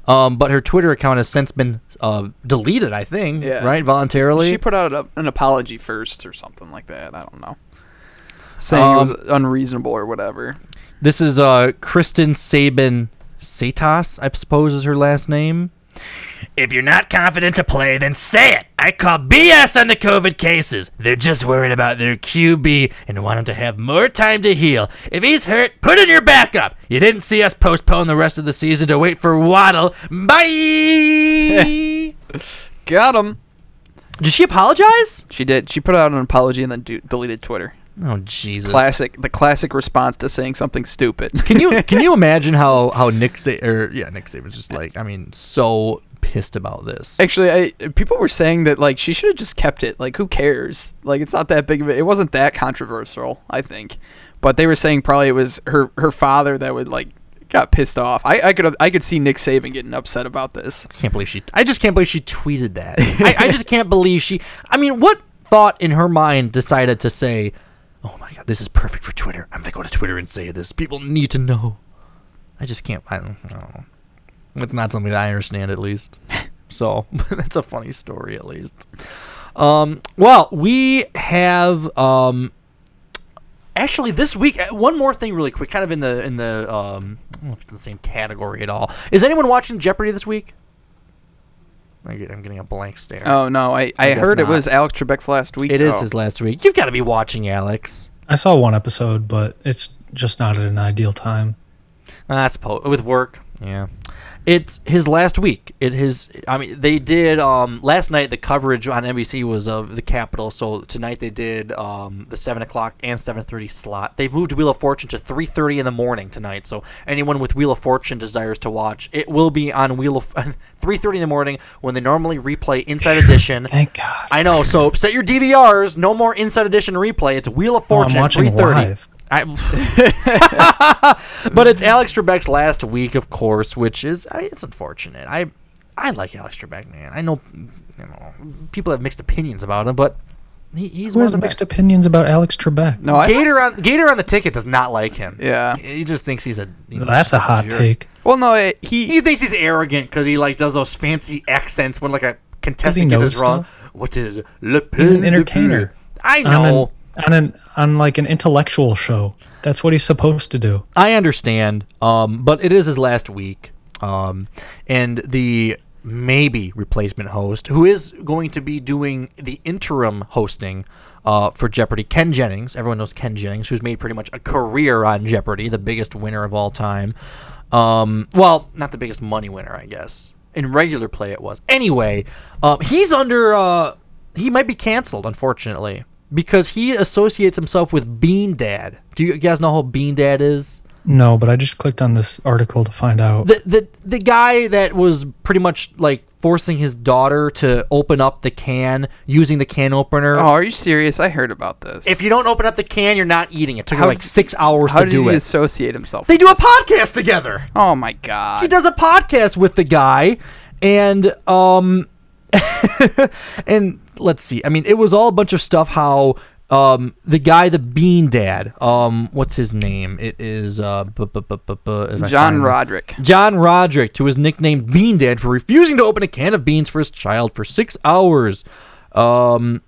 Um, but her Twitter account has since been uh, deleted. I think, Yeah. right, voluntarily. She put out a, an apology first or something like that. I don't know. Saying it was Um, unreasonable or whatever. This is uh, Kristen Saban Setas, I suppose is her last name. If you're not confident to play, then say it. I call BS on the COVID cases. They're just worried about their QB and want him to have more time to heal. If he's hurt, put in your backup. You didn't see us postpone the rest of the season to wait for Waddle. Bye. [LAUGHS] Got him. Did she apologize? She did. She put out an apology and then do, deleted Twitter. Oh Jesus! Classic. The classic response to saying something stupid. Can you can you [LAUGHS] imagine how how Nick Sa- or yeah Nick Saban's just like I mean so pissed about this. Actually, I, people were saying that like she should have just kept it. Like, who cares? Like, it's not that big of a. It wasn't that controversial, I think. But they were saying probably it was her her father that would like got pissed off. I, I could I could see Nick Saban getting upset about this. I can't believe she. I just can't believe she tweeted that. [LAUGHS] I, I just can't believe she. I mean, what thought in her mind decided to say, "Oh my god, this is perfect for Twitter. I'm gonna go to Twitter and say this. People need to know." I just can't. I don't, know. It's not something that I understand, at least. [LAUGHS] So [LAUGHS] that's a funny story, at least. Um, well, we have um, actually this week. uh, One more thing, really quick, kind of in the in the um, I don't know if it's the same category at all. Is anyone watching Jeopardy this week? I get- I'm getting a blank stare. Oh no, I, I, guess heard it was Alex Trebek's last week. It is though. his last week. You've got to be watching, Alex. I saw one episode, but it's just not at an ideal time. I suppose with work. Yeah, it's his last week. It his. I mean, they did um last night. The coverage on NBC was of the Capitol. So tonight they did um the seven o'clock and seven thirty slot. They've moved Wheel of Fortune to three thirty in the morning tonight. So anyone with Wheel of Fortune desires to watch, it will be on Wheel of [LAUGHS] three thirty in the morning when they normally replay Inside Edition. [LAUGHS] Thank God. I know. So set your DVRs. No more Inside Edition replay. It's Wheel of Fortune three thirty. Live. I, [LAUGHS] but it's Alex Trebek's last week, of course, which is I mean, it's unfortunate. I I like Alex Trebek, man. I know, you know people have mixed opinions about him, but he, he's Who one has of the mixed opinions about Alex Trebek? No, I, Gator on Gator on the ticket does not like him. Yeah. he just thinks he's a. You know, That's a hot jerk. take. well, no, it, he He thinks he's arrogant because he like does those fancy accents when like a contestant gets know it wrong. stuff? What is le He's an de entertainer. plus? I know. On an on like an intellectual show. That's what he's supposed to do. I understand, um, but it is his last week, um, and the maybe replacement host, who is going to be doing the interim hosting uh, for Jeopardy, Ken Jennings. Everyone knows Ken Jennings, who's made pretty much a career on Jeopardy, the biggest winner of all time. Um, well, not the biggest money winner, I guess. In regular play, it was. Anyway, um, he's under. Uh, he might be canceled, unfortunately. Because he associates himself with Bean Dad. Do you guys know who Bean Dad is? No, but I just clicked on this article to find out. The the the guy that was pretty much like forcing his daughter to open up the can using the can opener. Oh, are you serious? I heard about this. If you don't open up the can, you're not eating it. It took him like d- six hours How to did do he it. associate himself? They do a podcast together. Oh my god. He does a podcast with the guy, and um, [LAUGHS] and let's see. I mean, it was all a bunch of stuff. How um the guy, the Bean Dad, um, what's his name? It is uh, bu- bu- bu- John Roderick. John Roderick, to his nickname Bean Dad, for refusing to open a can of beans for his child for six hours. Um,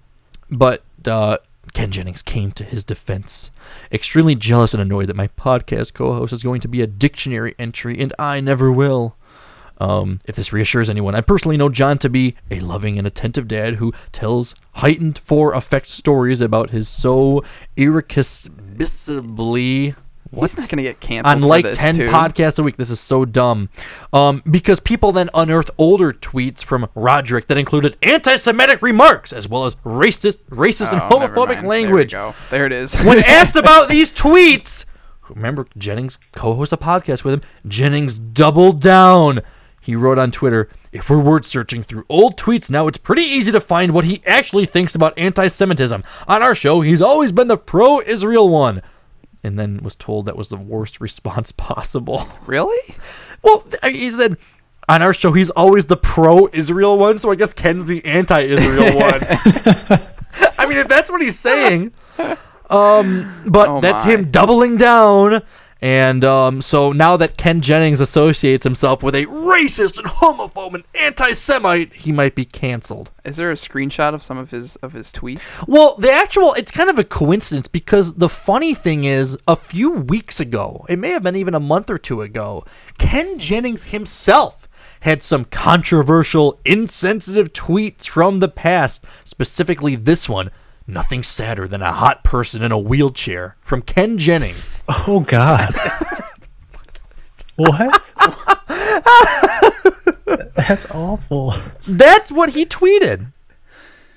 but uh, Ken Jennings came to his defense, extremely jealous and annoyed that my podcast co-host is going to be a dictionary entry, and I never will. Um, if this reassures anyone, I personally know John to be a loving and attentive dad who tells heightened for effect stories about his so irreconcilably. He's not gonna get canceled on like ten too. podcasts a week. This is so dumb. Um, because people then unearthed older tweets from Roderick that included anti-Semitic remarks as well as racist, racist and Oh, never homophobic language. There, there it is. when [LAUGHS] asked about these tweets, remember Jennings co-hosts a podcast with him. Jennings doubled down. He wrote on Twitter, "If we're word searching through old tweets now, it's pretty easy to find what he actually thinks about anti-Semitism. On our show, he's always been the pro-Israel one." And then was told that was the worst [LAUGHS] response possible. Really? Well, he said on our show he's always the pro-Israel one, so I guess Ken's the anti-Israel [LAUGHS] one. I mean, if that's what he's saying, um, but Oh that's him doubling down. And um, so now that Ken Jennings associates himself with a racist and homophobe and anti-Semite, he might be canceled. Is there a screenshot of some of his of his tweets? Well, the actual, it's kind of a coincidence because the funny thing is, a few weeks ago, it may have been even a month or two ago, Ken Jennings himself had some controversial, insensitive tweets from the past, specifically this one. Nothing sadder than a hot person in a wheelchair from Ken Jennings. [LAUGHS] Oh God. what? [LAUGHS] That's awful. That's what he tweeted.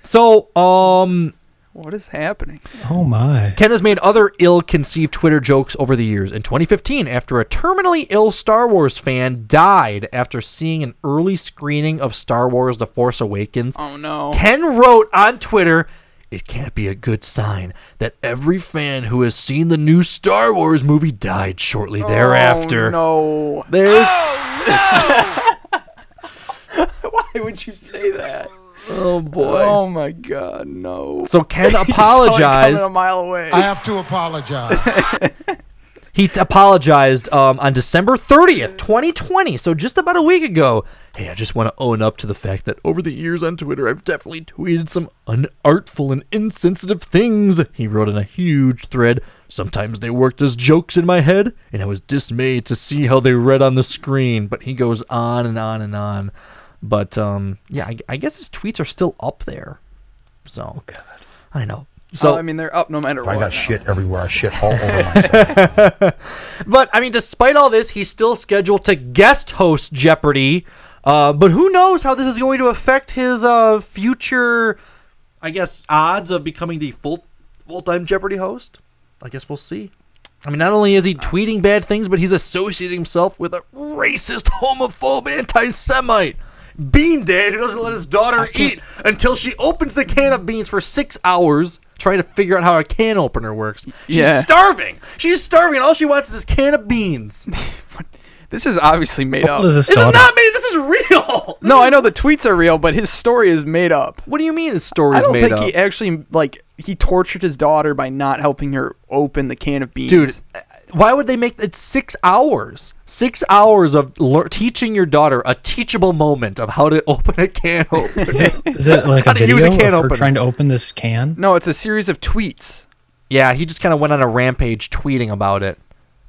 So, um, What is happening? Oh my. Ken has made other ill-conceived Twitter jokes over the years. In 2015, after a terminally ill Star Wars fan died after seeing an early screening of Star Wars: The Force Awakens, Oh no. Ken wrote on Twitter, "It can't be a good sign that every fan who has seen the new Star Wars movie died shortly oh, thereafter." Oh, no. There's [LAUGHS] No. Why would you say that? oh boy. Oh my god, no. So Ken [LAUGHS] You saw it coming apologized. a mile away. I have to apologize. [LAUGHS] He apologized um, on December 30th, 2020, so just about a week ago. Hey, I just want to own up to the fact that over the years on Twitter, I've definitely tweeted some unartful and insensitive things. He wrote in a huge thread. Sometimes they worked as jokes in my head, and I was dismayed to see how they read on the screen. But he goes on and on and on. But um, yeah, I, I guess his tweets are still up there. So, I know. So oh, I mean, they're up no matter what. I got now. shit everywhere. I shit all over [LAUGHS] myself. but I mean, despite all this, he's still scheduled to guest host Jeopardy. Uh, but who knows how this is going to affect his uh, future, I guess, odds of becoming the full full time Jeopardy host? I guess we'll see. I mean, not only is he tweeting bad things, but he's associating himself with a racist, homophobe, anti-Semite. Bean Dad who doesn't let his daughter eat until she opens the can of beans for six hours trying to figure out how a can opener works. She's Yeah. starving. She's starving, and all she wants is this can of beans. [LAUGHS] This is obviously made How up. is this This is not me. This is real. [LAUGHS] no, I know the tweets are real, but his story is made up. What do you mean his story is made up? I don't think up? he actually like he tortured his daughter by not helping her open the can of beans. Dude, why would they make it six hours? Six hours of lear- teaching your daughter a teachable moment of how to [LAUGHS] open a can opener. Is it like [LAUGHS] a video use a of can her trying to open this can? no, it's a series of tweets. yeah, he just kind of went on a rampage tweeting about it.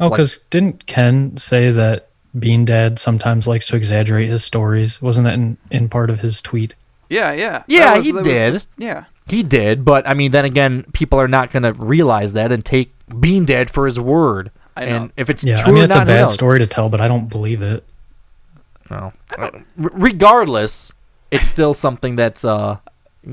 Oh, Like- because didn't Ken say that Bean Dad sometimes likes to exaggerate his stories? Wasn't that in, in part of his tweet? Yeah, yeah, Yeah, was- he did. this- yeah, He did, but I mean, then again, people are not going to realize that and take Bean Dad for his word. I know. And if it's Yeah, true I mean it's a bad knows? story to tell, but I don't believe it. No. R- regardless, it's still something that's uh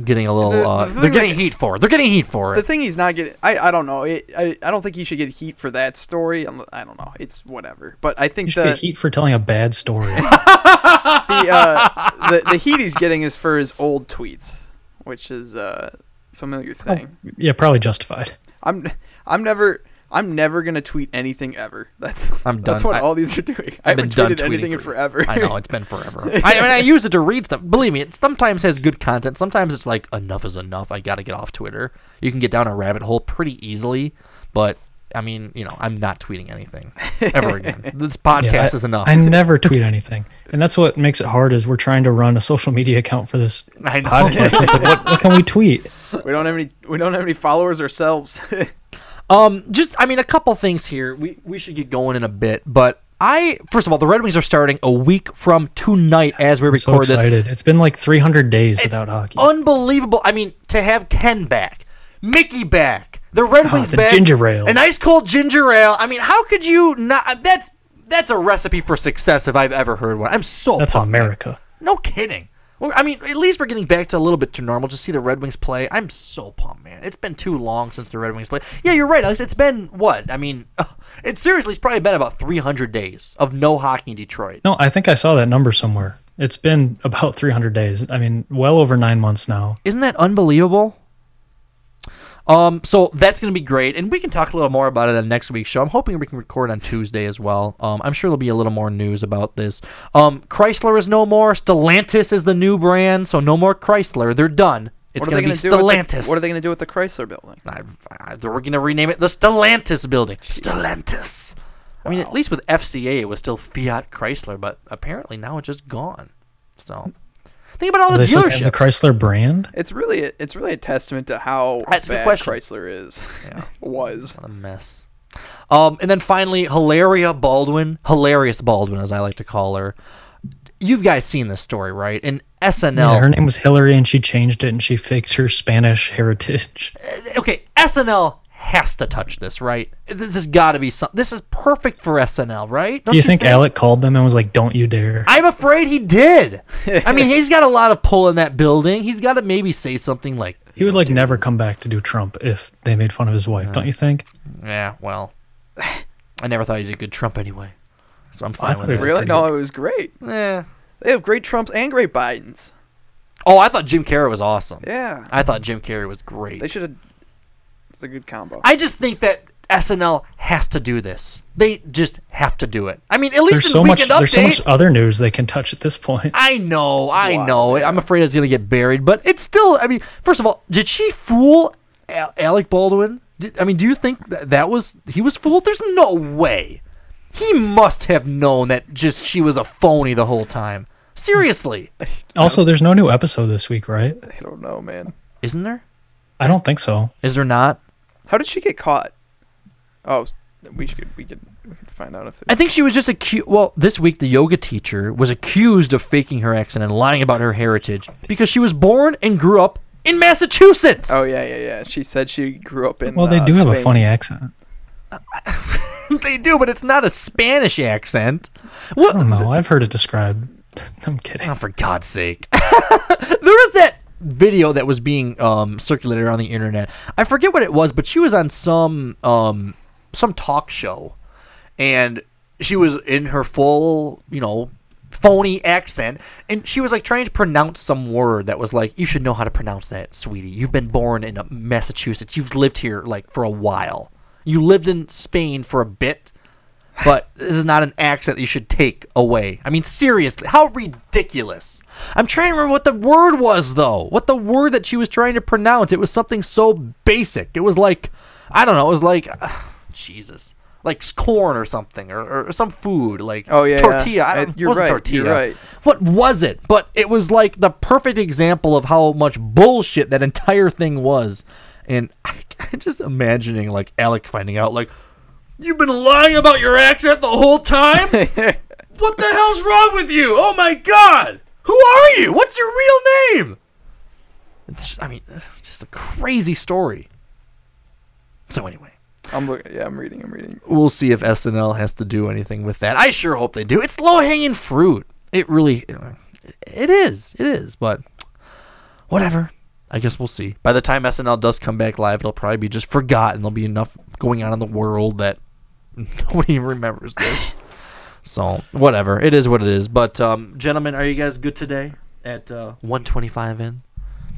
getting a little. The- uh, the they're getting that- heat for it. They're getting heat for it. The thing he's not getting, I, I don't know. It, I, I don't think he should get heat for that story. I'm- I don't know. It's whatever. But I You think should the, get heat for telling a bad story. [LAUGHS] the, uh, the the heat he's getting is for his old tweets, which is a familiar thing. yeah, probably justified. I'm I'm never I'm never gonna tweet anything ever. [LAUGHS] That's I'm That's done. what I- all these are doing. I I've been haven't done tweeted tweeting anything in forever. I know it's been forever. [LAUGHS] I, I mean, I use it to read stuff. Believe me, it sometimes has good content. Sometimes it's like enough is enough. I got to get off Twitter. You can get down a rabbit hole pretty easily, but I mean, you know, I'm not tweeting anything [LAUGHS] ever again. This podcast Yeah, I- is enough. I never tweet anything, and that's what makes it hard. Is we're trying to run a social media account for this I know. podcast. Like, what, what can we tweet? we don't have any we don't have any followers ourselves. Um, just I mean, a couple things here. We we should get going in a bit, but I first of all, the Red Wings are starting a week from tonight as we So record this. excited! It's been like 300 days It's without hockey. unbelievable. I mean, to have Ken back, Mickey back, the Red Ah, Wings the back, ginger ale. a nice cold ginger ale. I mean, how could you not? That's that's a recipe for success if I've ever heard one. I'm so That's pumped. America. No kidding. I mean, at least we're getting back to a little bit to normal. Just see the Red Wings play. I'm so pumped, man. It's been too long since the Red Wings played. Yeah, you're right, Alex. It's been what? I mean, [LAUGHS] it seriously, it's probably been about 300 days of no hockey in Detroit. No, I think I saw that number somewhere. It's been about 300 days. I mean, well over nine months now. Isn't that unbelievable? Um, so that's going to be great, and we can talk a little more about it on next week's show. I'm hoping we can record on Tuesday as well. Um, I'm sure there'll be a little more news about this. Um, Chrysler is no more. Stellantis is the new brand, so no more Chrysler. They're done. It's what are they going to be gonna do with Stellantis. the, What are they going to do with the Chrysler building? I, I, they're going to rename it the Stellantis building. Stellantis. I mean, at least with FCA, it was still Fiat Chrysler, but apparently now it's just gone. So think about all the they dealerships. the Chrysler brand. It's really a, it's really a testament to how That's bad. Chrysler is. Yeah. [LAUGHS] was. What a mess. Um, and then finally, Hilaria Baldwin, hilarious Baldwin, as I like to call her. You've guys seen this story, right? In SNL, Yeah, her name was Hillary, and she changed it, and she faked her Spanish heritage. okay, SNL has to touch this, right? This has got to be something. This is perfect for SNL, right? Don't Do you think Alec called them and was like, "Don't you dare"? I'm afraid he did. [LAUGHS] I mean, he's got a lot of pull in that building. He's got to maybe say something like, He would like never come back to do Trump if they made fun of his wife. Don't you uh, think? "Yeah, well, [SIGHS] I never thought he did good Trump anyway." So I'm I fine thought with it. Really? No, it was great. Yeah. They have great Trumps and great Bidens. Oh, I thought Jim Carrey was awesome. Yeah. I thought Jim Carrey was great. They should have. It's a good combo. I just think that SNL has to do this. They just have to do it. I mean, at least There's in so much. Weekend Update. There's so much other news they can touch at this point. I know, I Wow, know. I'm afraid it's gonna get buried, but it's still. I mean, first of all, did she fool Alec Baldwin? Did, I mean, do you think that, that was he was fooled? There's no way. He must have known that just she was a phony the whole time. Seriously, [LAUGHS] Also, there's no new episode this week, right? I don't know, man. isn't there? I don't think so. Is there not? How did she get caught? Oh, we could we could we could find out if. I think she was just accused. Well, this week the yoga teacher was accused of faking her accent and lying about her heritage because she was born and grew up in Massachusetts. Oh yeah, yeah, yeah. She said she grew up in. Well, they uh, do have a funny accent. [LAUGHS] they do, but it's not a Spanish accent. I don't know. I've heard it described. [LAUGHS] I'm kidding. Oh, for God's sake. [LAUGHS] there was that video that was being um, circulated on the internet. I forget what it was, but she was on some um, some talk show, and she was in her full, you know, phony accent, and she was like trying to pronounce some word that was like, "You should know how to pronounce that, sweetie. You've been born in Massachusetts. You've lived here like for a while. You lived in Spain for a bit." But this is not an accent that you should take away. I mean, seriously, how ridiculous. I'm trying to remember what the word was, though. What the word that she was trying to pronounce. It was something so basic. It was like, I don't know, it was like, [SIGHS] Jesus. Like corn or something, or, or some food, like Oh, yeah, yeah. tortilla. I Uh, don't, you're wasn't right, tortilla. you're right. What was it? But it was like the perfect example of how much bullshit that entire thing was. And I, [LAUGHS] I'm just imagining like Alec finding out, like, You've been lying about your accent the whole time? [LAUGHS] what the hell's wrong with you? Oh my god! Who are you? What's your real name? It's just, I mean, it's just a crazy story. So anyway, I'm looking. Yeah, I'm reading. I'm reading. we'll see if SNL has to do anything with that. I sure hope they do. It's low hanging fruit. It really, it is. It is. But whatever. I guess we'll see. By the time SNL does come back live, it'll probably be just forgotten. There'll be enough going on in the world that [LAUGHS] nobody remembers this. So whatever, it is what it is. But um, gentlemen, are you guys good today at uh, 125 in?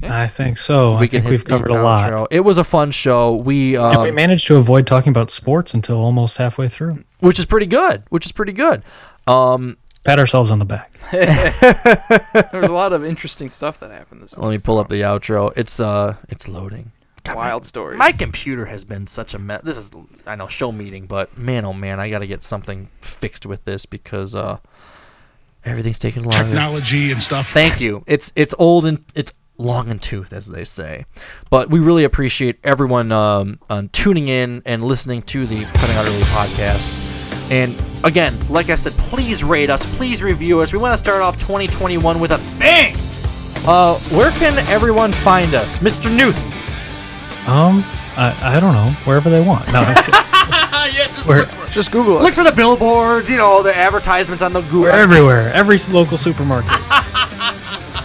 I think so. I think we've covered a lot. outro. It was a fun show. We um, and we managed to avoid talking about sports until almost halfway through. which is pretty good. Which is pretty good. Um, Pat ourselves on the back. [LAUGHS] [LAUGHS] There was a lot of interesting stuff that happened this week. let me pull up the outro. It's uh, it's loading. Wild stories. My computer has been such a mess. This is I know show meeting, but man, oh man, I got to get something fixed with this because uh, everything's taking longer. Technology and stuff. Thank you. It's it's old and it's long in tooth, as they say. But we really appreciate everyone um, um, tuning in and listening to the Cutting Out Early podcast. And again, like I said, please rate us, please review us. We want to start off 2021 with a bang. Uh, where can everyone find us, Mr. Newt? Um, I, I don't know. Wherever they want. No, I'm kidding. [LAUGHS] yeah, just We're- look for it. Just Google us. Look for the billboards, you know, the advertisements on the Google. We're everywhere. Every s- local supermarket.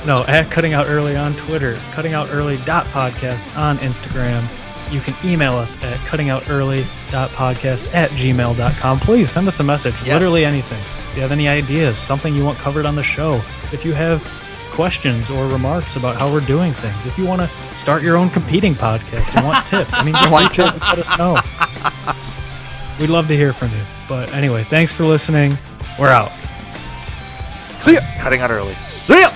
no, at Cutting Out Early on Twitter, Cutting Out Early dot podcast on Instagram. You can email us at cutting out early dot podcast at gmail.com. Please send us a message. Yes. Literally anything. If you have any ideas, something you want covered on the show, if you have questions or remarks about how we're doing things, if you want to start your own competing podcast and want tips, I mean, just [LAUGHS] Want tips? let us know. We'd love to hear from you. But anyway, thanks for listening. We're out. See ya. Cutting out early. See ya.